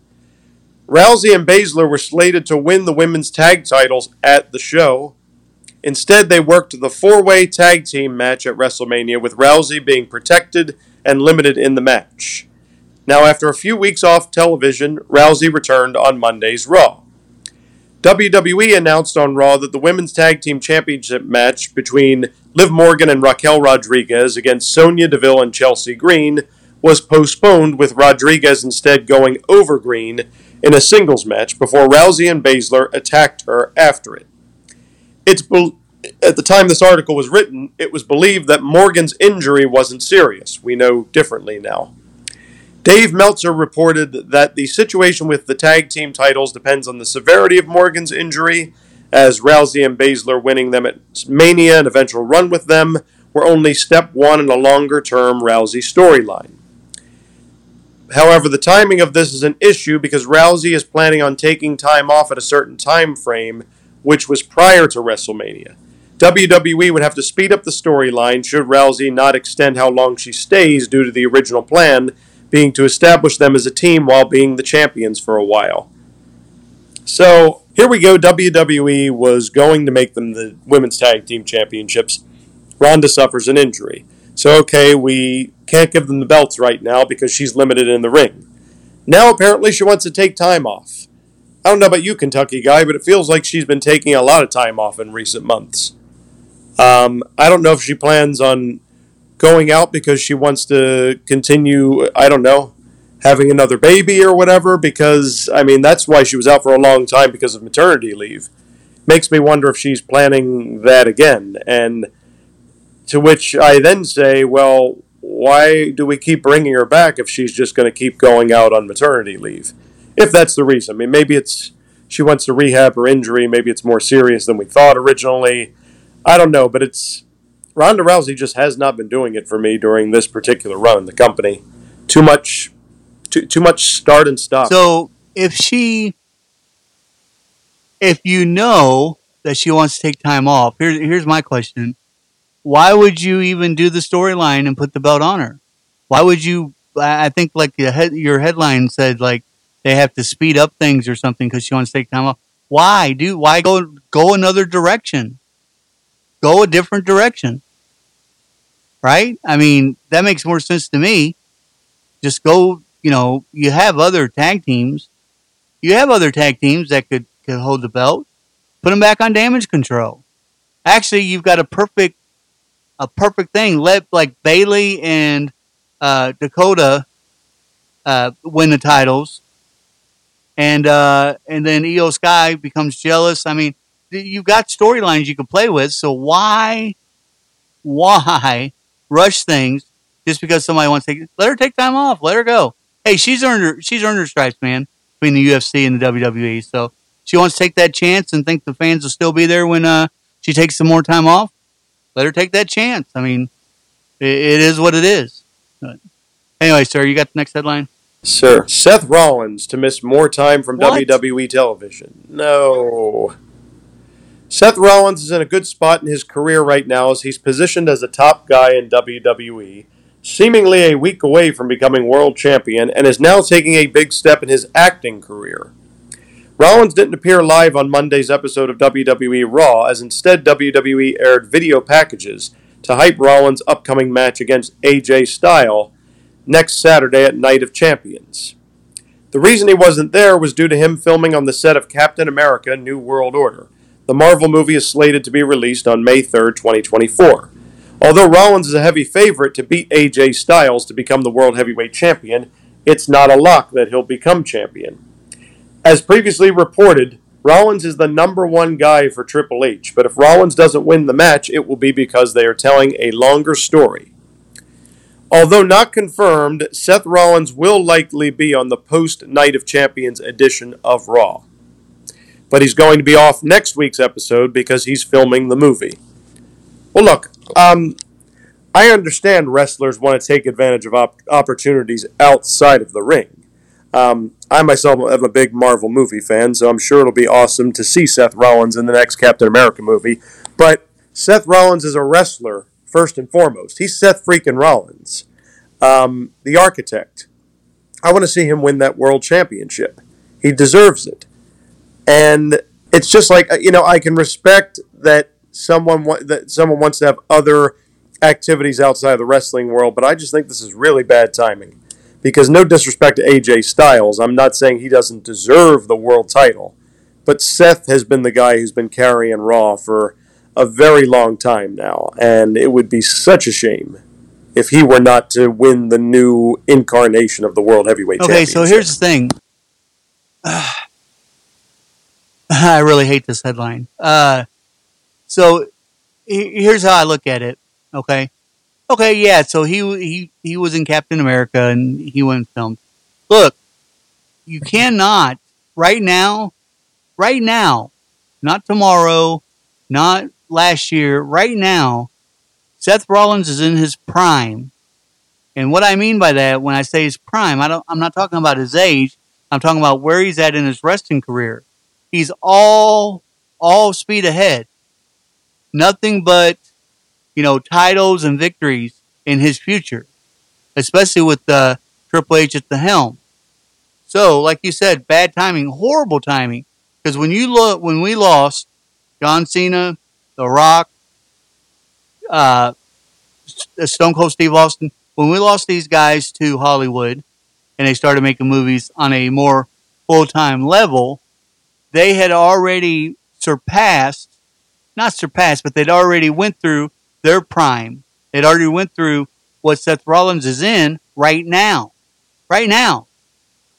Rousey and Baszler were slated to win the women's tag titles at the show. Instead, they worked the four way tag team match at WrestleMania, with Rousey being protected and limited in the match. Now, after a few weeks off television, Rousey returned on Monday's Raw. WWE announced on Raw that the Women's Tag Team Championship match between Liv Morgan and Raquel Rodriguez against Sonya Deville and Chelsea Green was postponed, with Rodriguez instead going over Green in a singles match before Rousey and Baszler attacked her after it. It's be- at the time this article was written, it was believed that Morgan's injury wasn't serious. We know differently now. Dave Meltzer reported that the situation with the tag team titles depends on the severity of Morgan's injury, as Rousey and Baszler winning them at Mania and eventual run with them were only step one in a longer term Rousey storyline. However, the timing of this is an issue because Rousey is planning on taking time off at a certain time frame, which was prior to WrestleMania. WWE would have to speed up the storyline should Rousey not extend how long she stays due to the original plan being to establish them as a team while being the champions for a while. So here we go. WWE was going to make them the women's tag team championships. Ronda suffers an injury. So, okay, we can't give them the belts right now because she's limited in the ring. Now, apparently, she wants to take time off. I don't know about you, Kentucky guy, but it feels like she's been taking a lot of time off in recent months. Um, I don't know if she plans on going out because she wants to continue, I don't know, having another baby or whatever, because, I mean, that's why she was out for a long time because of maternity leave. Makes me wonder if she's planning that again. And to which I then say, well, why do we keep bringing her back if she's just going to keep going out on maternity leave? If that's the reason. I mean, maybe it's she wants to rehab her injury. Maybe it's more serious than we thought originally. I don't know, but it's Ronda Rousey just has not been doing it for me during this particular run the company. Too much, too too much start and stop. So if she, if you know that she wants to take time off, here's here's my question: Why would you even do the storyline and put the belt on her? Why would you? I think like head, your headline said, like they have to speed up things or something because she wants to take time off. Why do? Why go go another direction? Go a different direction. Right? I mean, that makes more sense to me. Just go, you know, you have other tag teams. You have other tag teams that could, could hold the belt. Put them back on damage control. Actually, you've got a perfect a perfect thing. Let like Bayley and uh, Dakota uh, win the titles, and uh, and then Iyo Sky becomes jealous. I mean, you've got storylines you can play with. So why why rush things just because somebody wants to take let her take time off, let her go. Hey, she's earned her she's earned her stripes, man, between the UFC and the WWE. So she wants to take that chance and think the fans will still be there when uh, she takes some more time off. Let her take that chance. I mean, it, it is what it is. But anyway, sir, you got the next headline. Sir, Seth Rollins to miss more time from What? WWE television. No. Seth Rollins is in a good spot in his career right now as he's positioned as a top guy in WWE, seemingly a week away from becoming world champion, and is now taking a big step in his acting career. Rollins didn't appear live on Monday's episode of WWE Raw, as instead WWE aired video packages to hype Rollins' upcoming match against AJ Styles next Saturday at Night of Champions. The reason he wasn't there was due to him filming on the set of Captain America New World Order. The Marvel movie is slated to be released on May 3, 2024. Although Rollins is a heavy favorite to beat AJ Styles to become the World Heavyweight Champion, it's not a lock that he'll become champion. As previously reported, Rollins is the number one guy for Triple H, but if Rollins doesn't win the match, it will be because they are telling a longer story. Although not confirmed, Seth Rollins will likely be on the post Night of Champions edition of Raw. But he's going to be off next week's episode because he's filming the movie. Well, look, um, I understand wrestlers want to take advantage of op- opportunities outside of the ring. Um, I myself am a big Marvel movie fan, so I'm sure it'll be awesome to see Seth Rollins in the next Captain America movie. But Seth Rollins is a wrestler, first and foremost. He's Seth freaking Rollins, um, the architect. I want to see him win that world championship. He deserves it. And it's just like uh, you know, I can respect that someone wa- that someone wants to have other activities outside of the wrestling world, but I just think this is really bad timing. Because no disrespect to AJ Styles, I'm not saying he doesn't deserve the world title, but Seth has been the guy who's been carrying Raw for a very long time now, and it would be such a shame if he were not to win the new incarnation of the World Heavyweight Okay, so here's the thing. I really hate this headline. Uh, so he- here's how I look at it. Okay, okay, yeah. So he he he was in Captain America and he went and filmed. Look, you cannot right now, right now, not tomorrow, not last year. Right now, Seth Rollins is in his prime. And what I mean by that, when I say his prime, I don't, I'm not talking about his age. I'm talking about where he's at in his wrestling career. He's all, all speed ahead. Nothing but, you know, titles and victories in his future, especially with uh, Triple H at the helm. So, like you said, bad timing, horrible timing. Because when you look, when we lost John Cena, The Rock, uh, Stone Cold Steve Austin, when we lost these guys to Hollywood and they started making movies on a more full time level, they had already surpassed, not surpassed, but they'd already went through their prime. They'd already went through what Seth Rollins is in right now. Right now.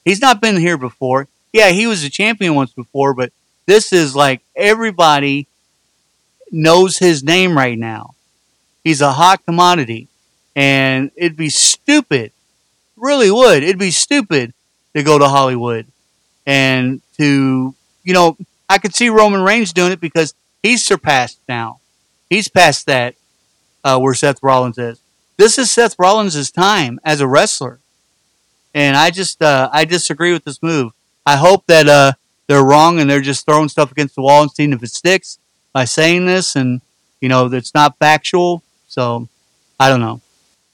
He's not been here before. Yeah, he was a champion once before, but this is like everybody knows his name right now. He's a hot commodity. And it'd be stupid, really would. It'd be stupid to go to Hollywood and to, you know, I could see Roman Reigns doing it because he's surpassed now. He's past that uh, where Seth Rollins is. This is Seth Rollins' time as a wrestler. And I just, uh, I disagree with this move. I hope that uh, they're wrong and they're just throwing stuff against the wall and seeing if it sticks by saying this and, you know, that's not factual. So I don't know.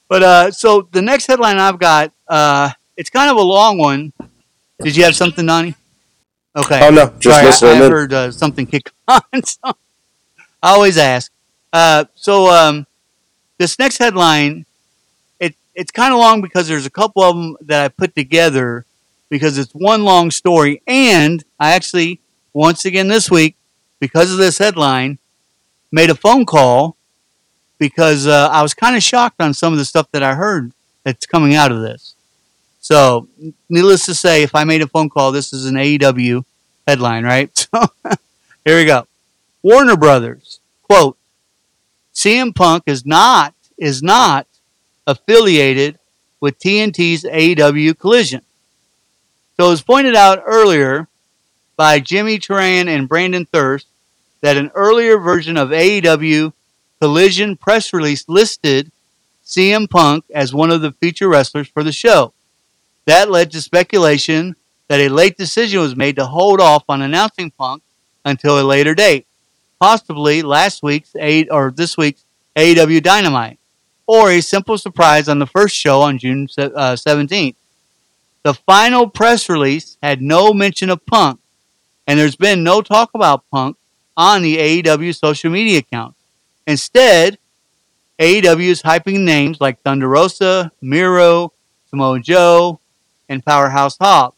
But uh, so the next headline I've got, uh, it's kind of a long one. Did you have something, Donnie? Okay. Oh, no, just Sorry, I- listening I, in. heard uh, something kick on. so I always ask. Uh, so um, this next headline, it it's kind of long because there's a couple of them that I put together because it's one long story, and I actually once again this week because of this headline made a phone call because uh, I was kind of shocked on some of the stuff that I heard that's coming out of this. So, needless to say, if I made a phone call, this is an AEW headline, right? So, here we go. Warner Brothers, quote, CM Punk is not is not affiliated with TNT's AEW Collision. So, as pointed out earlier by Jimmy Turan and Brandon Thurst, that an earlier version of AEW Collision press release listed CM Punk as one of the feature wrestlers for the show. That led to speculation that a late decision was made to hold off on announcing Punk until a later date, possibly last week's A or this week's AEW Dynamite, or a simple surprise on the first show on June uh, 17th. The final press release had no mention of Punk, and there's been no talk about Punk on the AEW social media account. Instead, AEW is hyping names like Thunder Rosa, Miro, Samoa Joe, and Powerhouse Hobbs.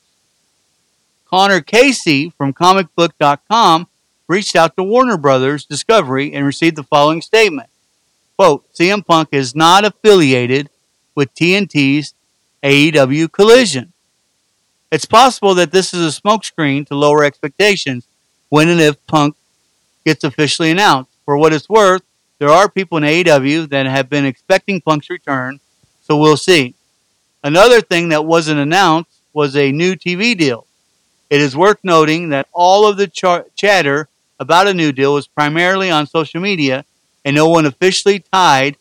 Connor Casey from comicbook.com reached out to Warner Brothers Discovery and received the following statement. Quote, CM Punk is not affiliated with TNT's AEW Collision. It's possible that this is a smokescreen to lower expectations when and if Punk gets officially announced. For what it's worth, there are people in AEW that have been expecting Punk's return, so we'll see. Another thing that wasn't announced was a new TV deal. It is worth noting that all of the ch- chatter about a new deal was primarily on social media, and no one officially tied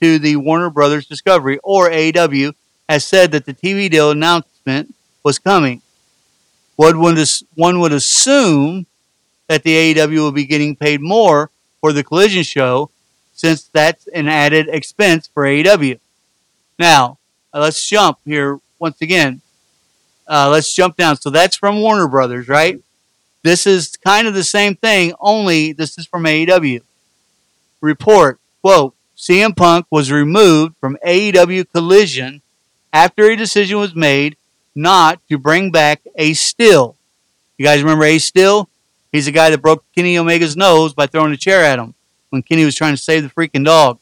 to the Warner Brothers Discovery or AEW has said that the TV deal announcement was coming. One would, one would assume that the AEW will be getting paid more for the collision show since that's an added expense for AEW. Now, let's jump here once again uh, let's jump down. So that's from Warner Brothers, right? This is kind of the same thing, only this is from AEW. Report, quote, CM Punk was removed from AEW Collision after a decision was made not to bring back A Still. You guys remember A Still? He's the guy that broke Kenny Omega's nose by throwing a chair at him when Kenny was trying to save the freaking dog.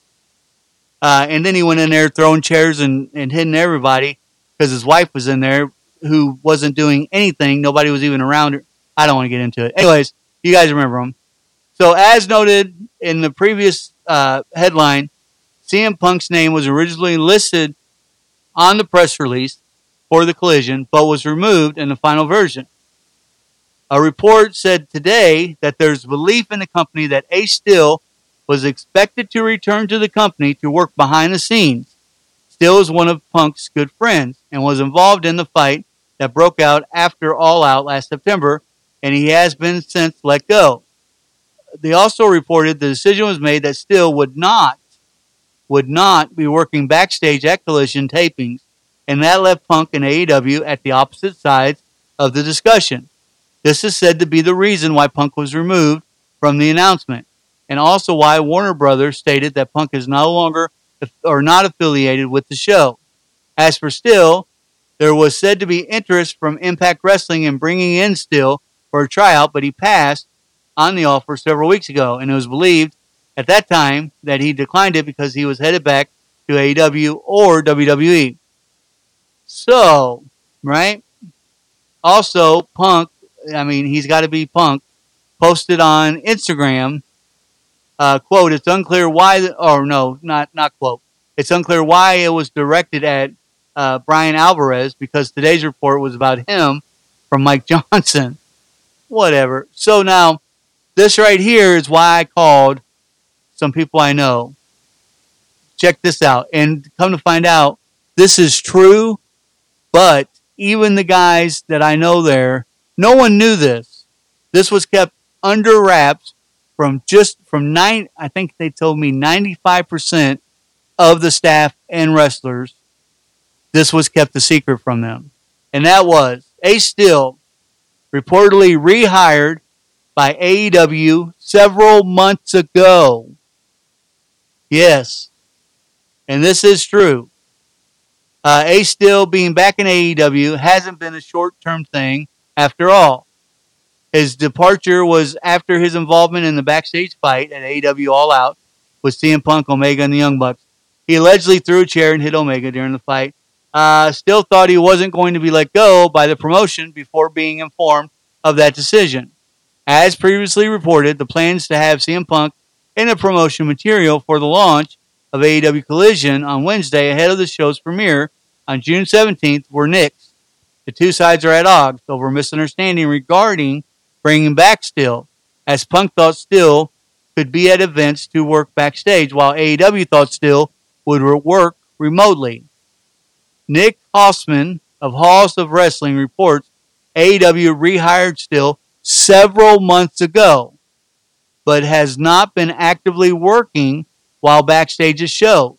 Uh, and then he went in there throwing chairs and, and hitting everybody because his wife was in there who wasn't doing anything. Nobody was even around her. I don't want to get into it. Anyways, you guys remember him. So, as noted in the previous uh, headline, CM Punk's name was originally listed on the press release for the collision, but was removed in the final version. A report said today that there's belief in the company that Ace Steel was expected to return to the company to work behind the scenes. Still is one of Punk's good friends and was involved in the fight that broke out after All Out last September, and he has been since let go. They also reported the decision was made that Still would not would not be working backstage at Collision tapings, and that left Punk and AEW at the opposite sides of the discussion. This is said to be the reason why Punk was removed from the announcement, and also why Warner Brothers stated that Punk is no longer or not affiliated with the show. As for Still, there was said to be interest from Impact Wrestling in bringing in Still for a tryout, but he passed on the offer several weeks ago, and it was believed at that time that he declined it because he was headed back to AEW or WWE. So, right? Also, Punk, I mean, he's got to be Punk, posted on Instagram, uh, quote, it's unclear why, the, or no, not, not quote, it's unclear why it was directed at uh, Bryan Alvarez because today's report was about him from Mike Johnson. Whatever. So now, this right here is why I called some people I know. Check this out. And come to find out, this is true, but even the guys that I know there, no one knew this. This was kept under wraps from just from nine, I think they told me 95% of the staff and wrestlers this was kept a secret from them. And that was Ace Steel, reportedly rehired by AEW several months ago. Yes. And this is true. Uh, Ace Steel being back in AEW hasn't been a short term thing after all. His departure was after his involvement in the backstage fight at AEW All Out with CM Punk, Omega, and the Young Bucks. He allegedly threw a chair and hit Omega during the fight, uh, still thought he wasn't going to be let go by the promotion before being informed of that decision. As previously reported, the plans to have CM Punk in the promotion material for the launch of AEW Collision on Wednesday ahead of the show's premiere on June 17th were nixed. The two sides are at odds over misunderstanding regarding bringing back Still, as Punk thought Still could be at events to work backstage, while AEW thought Still would work remotely. Nick Hausman of Haus of Wrestling reports AEW rehired Still several months ago, but has not been actively working while backstage at shows.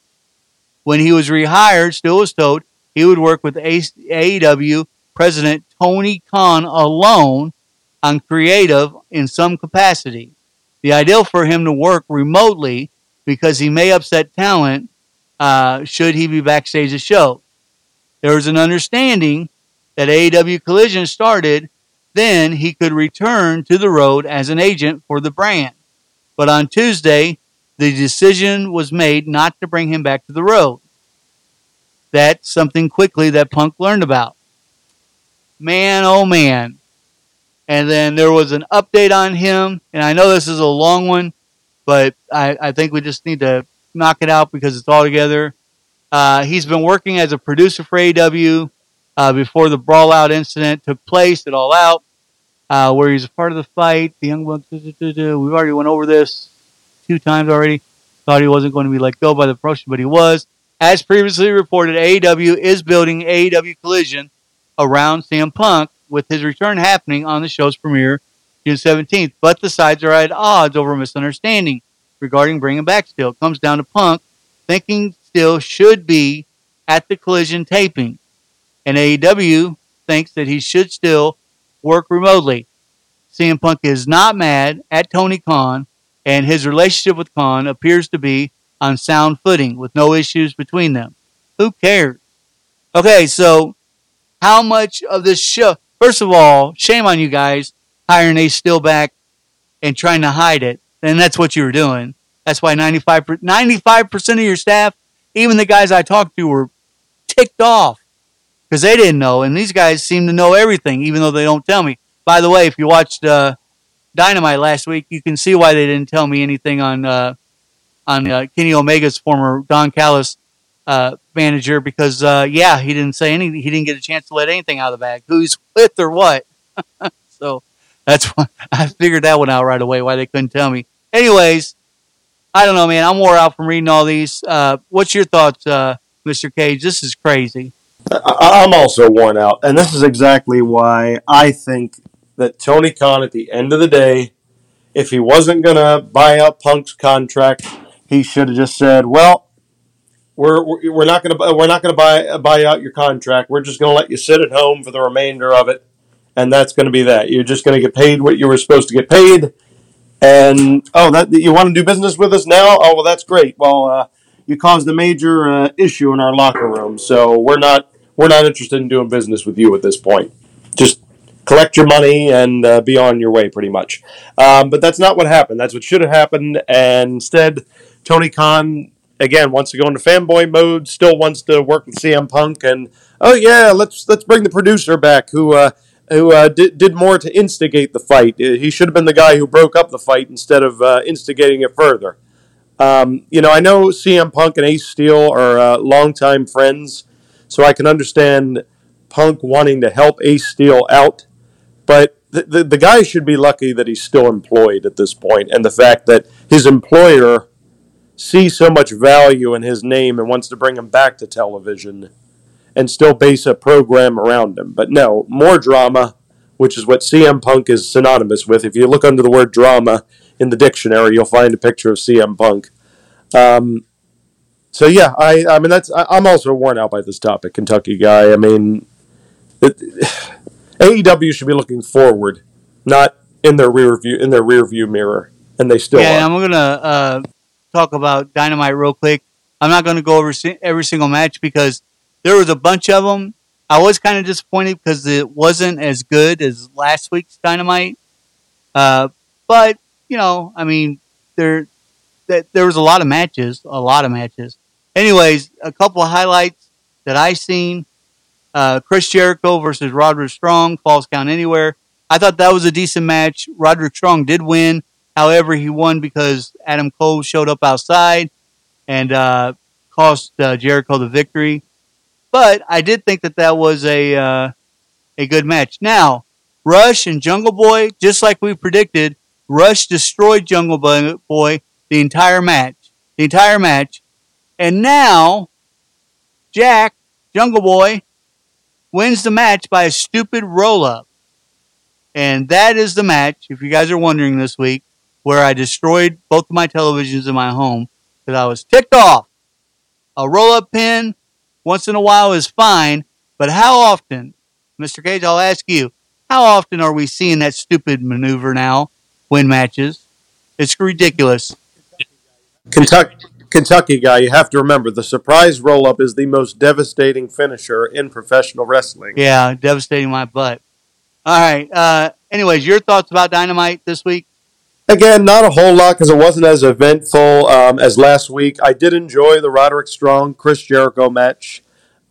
When he was rehired, Still was told he would work with AEW president Tony Khan alone on creative in some capacity. The ideal for him to work remotely because he may upset talent uh, should he be backstage at show. There was an understanding that AEW Collision started, then he could return to the road as an agent for the brand. But on Tuesday, the decision was made not to bring him back to the road. That's something quickly that Punk learned about. Man, oh man. And then there was an update on him. And I know this is a long one, but I, I think we just need to knock it out because it's all together. Uh, he's been working as a producer for AW uh, before the brawl out incident took place at All Out, uh, where he's a part of the fight. The Young Bucks, we've already went over this two times already. Thought he wasn't going to be let go by the promotion, but he was. As previously reported, AEW is building AEW Collision around CM Punk, with his return happening on the show's premiere June 17th. But the sides are at odds over a misunderstanding regarding bringing back. It comes down to Punk thinking Still should be at the Collision taping and AEW thinks that he should still work remotely. CM Punk is not mad at Tony Khan, and his relationship with Khan appears to be on sound footing with no issues between them. Who cares? Okay, so how much of this show? First of all, shame on you guys hiring Ace Still back and trying to hide it. And that's what you were doing. That's why 95, 95% of your staff, even the guys I talked to, were ticked off because they didn't know, and these guys seem to know everything, even though they don't tell me. By the way, if you watched uh, Dynamite last week, you can see why they didn't tell me anything on uh, on uh, Kenny Omega's former Don Callis uh, manager because uh, yeah, he didn't say anything. He didn't get a chance to let anything out of the bag. Who's with or what? so that's why I figured that one out right away. Why they couldn't tell me. Anyways, I don't know, man. I'm wore out from reading all these. Uh, what's your thoughts, Mr. Cage? This is crazy. I'm also worn out, and this is exactly why I think that Tony Khan, at the end of the day, if he wasn't going to buy out Punk's contract, he should have just said, "Well, we're we're not going to we're not going to buy buy out your contract. We're just going to let you sit at home for the remainder of it, and that's going to be that. You're just going to get paid what you were supposed to get paid." And oh, that you want to do business with us now? Oh, well, that's great. Well, uh, you caused a major uh, issue in our locker room, so we're not we're not interested in doing business with you at this point. Just collect your money and uh, be on your way, pretty much. Um, but that's not what happened. That's what should have happened. And instead, Tony Khan again wants to go into fanboy mode. Still wants to work with CM Punk, and oh yeah, let's let's bring the producer back who. Uh, who uh, did, did more to instigate the fight? Uh, he should have been the guy who broke up the fight instead of uh, instigating it further. Um, you know, I know CM Punk and Ace Steel are uh, longtime friends, so I can understand Punk wanting to help Ace Steel out. But the, the, the guy should be lucky that he's still employed at this point, and the fact that his employer sees so much value in his name and wants to bring him back to television and still base a program around him. But no, more drama, which is what CM Punk is synonymous with. If you look under the word drama in the dictionary, you'll find a picture of CM Punk. Um, so yeah, I I mean that's I, am also worn out by this topic, Kentucky guy. I mean, it, AEW should be looking forward, not in their rear view in their rear view mirror, and they still. Yeah, are. I'm gonna uh, talk about Dynamite real quick. I'm not going to go over every single match because there was a bunch of them. I was kind of disappointed because it wasn't as good as last week's Dynamite. Uh, but you know, I mean, there that there was a lot of matches, a lot of matches anyways, a couple of highlights that I seen. Uh, Chris Jericho versus Roderick Strong, Falls Count Anywhere. I thought that was a decent match. Roderick Strong did win, However, he won because Adam Cole showed up outside and uh, cost uh, Jericho the victory. But I did think that that was a uh, a good match. Now, Rush and Jungle Boy, just like we predicted, Rush destroyed Jungle Boy the entire match. The entire match. And now, Jack, Jungle Boy, wins the match by a stupid roll up. And that is the match, if you guys are wondering this week, where I destroyed both of my televisions in my home because I was ticked off. A roll up pin once in a while is fine, but how often, Mr. Cage, I'll ask you, how often are we seeing that stupid maneuver now win matches? It's ridiculous. Kentucky, Kentucky guy, you have to remember the surprise roll up is the most devastating finisher in professional wrestling. Yeah, devastating my butt. All right. Uh, anyways, your thoughts about Dynamite this week? Again, not a whole lot because it wasn't as eventful um, as last week. I did enjoy the Roderick Strong Chris Jericho match.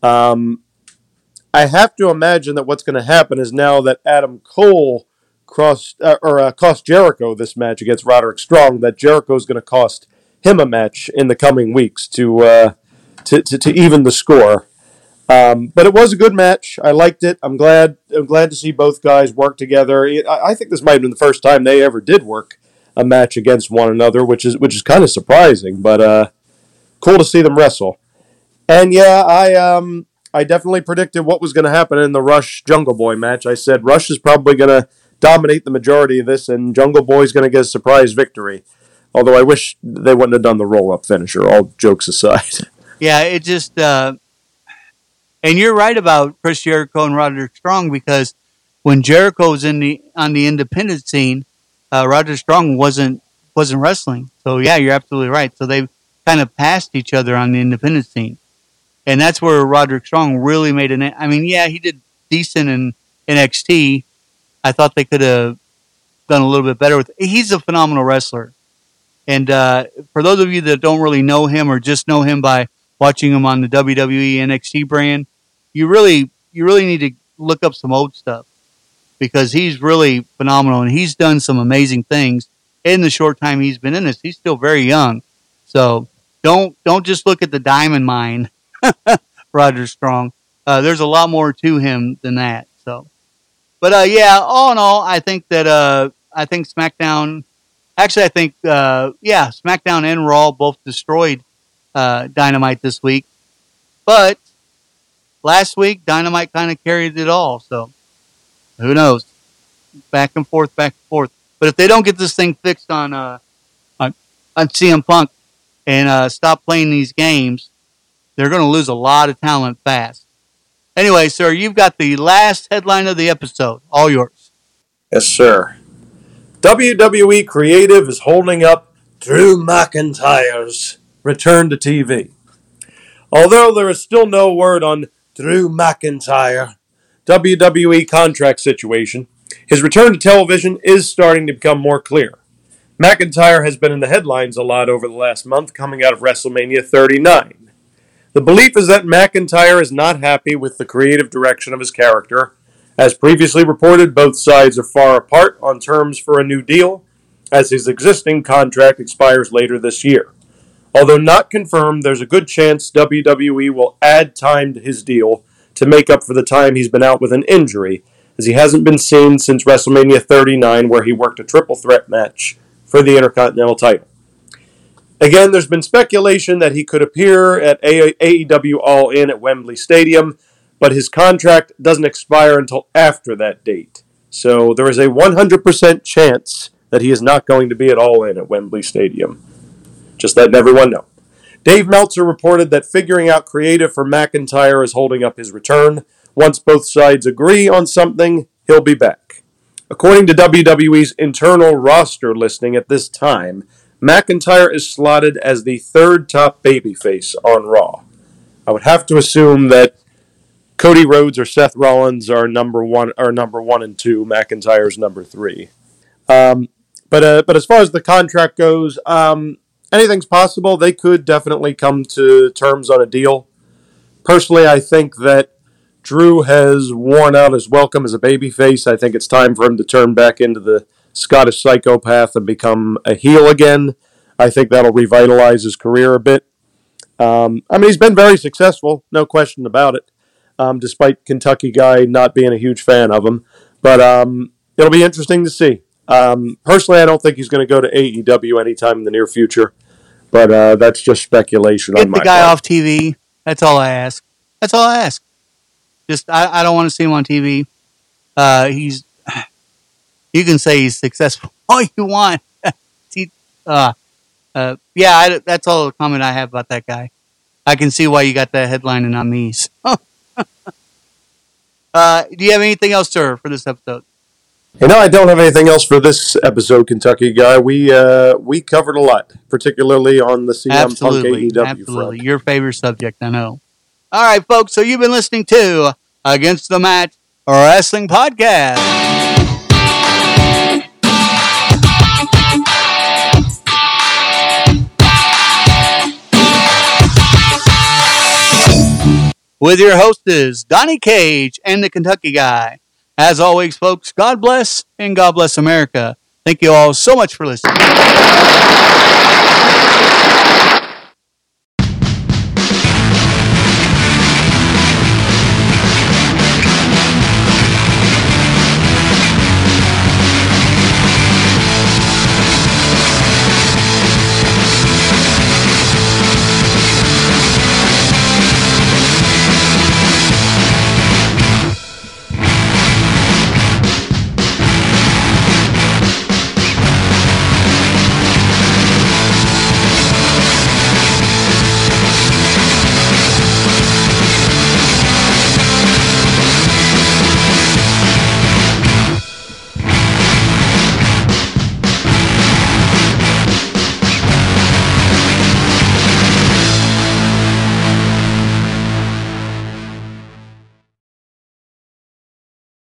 Um, I have to imagine that what's going to happen is now that Adam Cole crossed uh, or uh, cost Jericho this match against Roderick Strong, that Jericho is going to cost him a match in the coming weeks to uh, to, to, to even the score. Um, but it was a good match. I liked it. I'm glad. I'm glad to see both guys work together. I, I think this might have been the first time they ever did work a match against one another, which is which is kind of surprising, but uh, cool to see them wrestle. And yeah, I um I definitely predicted what was going to happen in the Rush Jungle Boy match. I said Rush is probably going to dominate the majority of this, and Jungle Boy's going to get a surprise victory. Although I wish they wouldn't have done the roll up finisher. All jokes aside. Yeah, it just uh, and you're right about Chris Jericho and Roderick Strong because when Jericho was in the on the independent scene, uh, Roger Strong wasn't wasn't wrestling. So yeah, you're absolutely right. So they kind of passed each other on the independent scene, and that's where Roderick Strong really made an. I mean, yeah, he did decent in NXT. I thought they could have done a little bit better with. He's a phenomenal wrestler, and uh, for those of you that don't really know him or just know him by watching him on the WWE NXT brand, you really you really need to look up some old stuff because he's really phenomenal and he's done some amazing things in the short time he's been in this. He's still very young. So don't don't just look at the diamond mine, Roger Strong. Uh, there's a lot more to him than that. So, but uh, yeah, all in all, I think that uh, I think SmackDown. Actually, I think uh, yeah, SmackDown and Raw both destroyed uh, Dynamite this week. But last week, Dynamite kind of carried it all. So who knows? Back and forth, back and forth. But if they don't get this thing fixed on uh, on, on CM Punk and uh, stop playing these games, they're going to lose a lot of talent fast. Anyway, sir, you've got the last headline of the episode. All yours. Yes, sir. WWE Creative is holding up Drew McIntyre's return to TV. Although there is still no word on Drew McIntyre WWE contract situation, his return to television is starting to become more clear. McIntyre has been in the headlines a lot over the last month coming out of WrestleMania 39. The belief is that McIntyre is not happy with the creative direction of his character. As previously reported, both sides are far apart on terms for a new deal, as his existing contract expires later this year. Although not confirmed, there's a good chance WWE will add time to his deal to make up for the time he's been out with an injury, as he hasn't been seen since WrestleMania 39, where he worked a triple threat match for the Intercontinental title. Again, there's been speculation that he could appear at AEW All In at Wembley Stadium, but his contract doesn't expire until after that date. So there is a 100% chance that he is not going to be at All In at Wembley Stadium. Just letting everyone know. Dave Meltzer reported that figuring out creative for McIntyre is holding up his return. Once both sides agree on something, he'll be back. According to WWE's internal roster listing at this time, McIntyre is slotted as the third top babyface on Raw. I would have to assume that Cody Rhodes or Seth Rollins are number one, are number one and two. McIntyre's number three. Um, but uh, but as far as the contract goes, um, anything's possible. They could definitely come to terms on a deal. Personally, I think that Drew has worn out his welcome as a babyface. I think it's time for him to turn back into the Scottish psychopath and become a heel again. I think that'll revitalize his career a bit. Um, I mean, he's been very successful, no question about it, um, despite Kentucky guy not being a huge fan of him. But um, it'll be interesting to see. Um, personally, I don't think he's going to go to AEW anytime in the near future, but uh, that's just speculation Get on my the guy part. off TV. That's all I ask. That's all I ask. Just I, I don't want to see him on TV. Uh, he's you can say he's successful all you want. he, uh, uh, yeah, I, that's all the comment I have about that guy. I can see why you got that headline and on these. uh, do you have anything else, sir, for this episode? You know, I don't have anything else for this episode, Kentucky guy. We uh, we covered a lot, particularly on the CM absolutely, Punk AEW absolutely. front. Your favorite subject, I know. All right, folks. So you've been listening to Against the Matt Wrestling Podcast. With your hostess, Donnie Cage and the Kentucky Guy. As always, folks, God bless and God bless America. Thank you all so much for listening.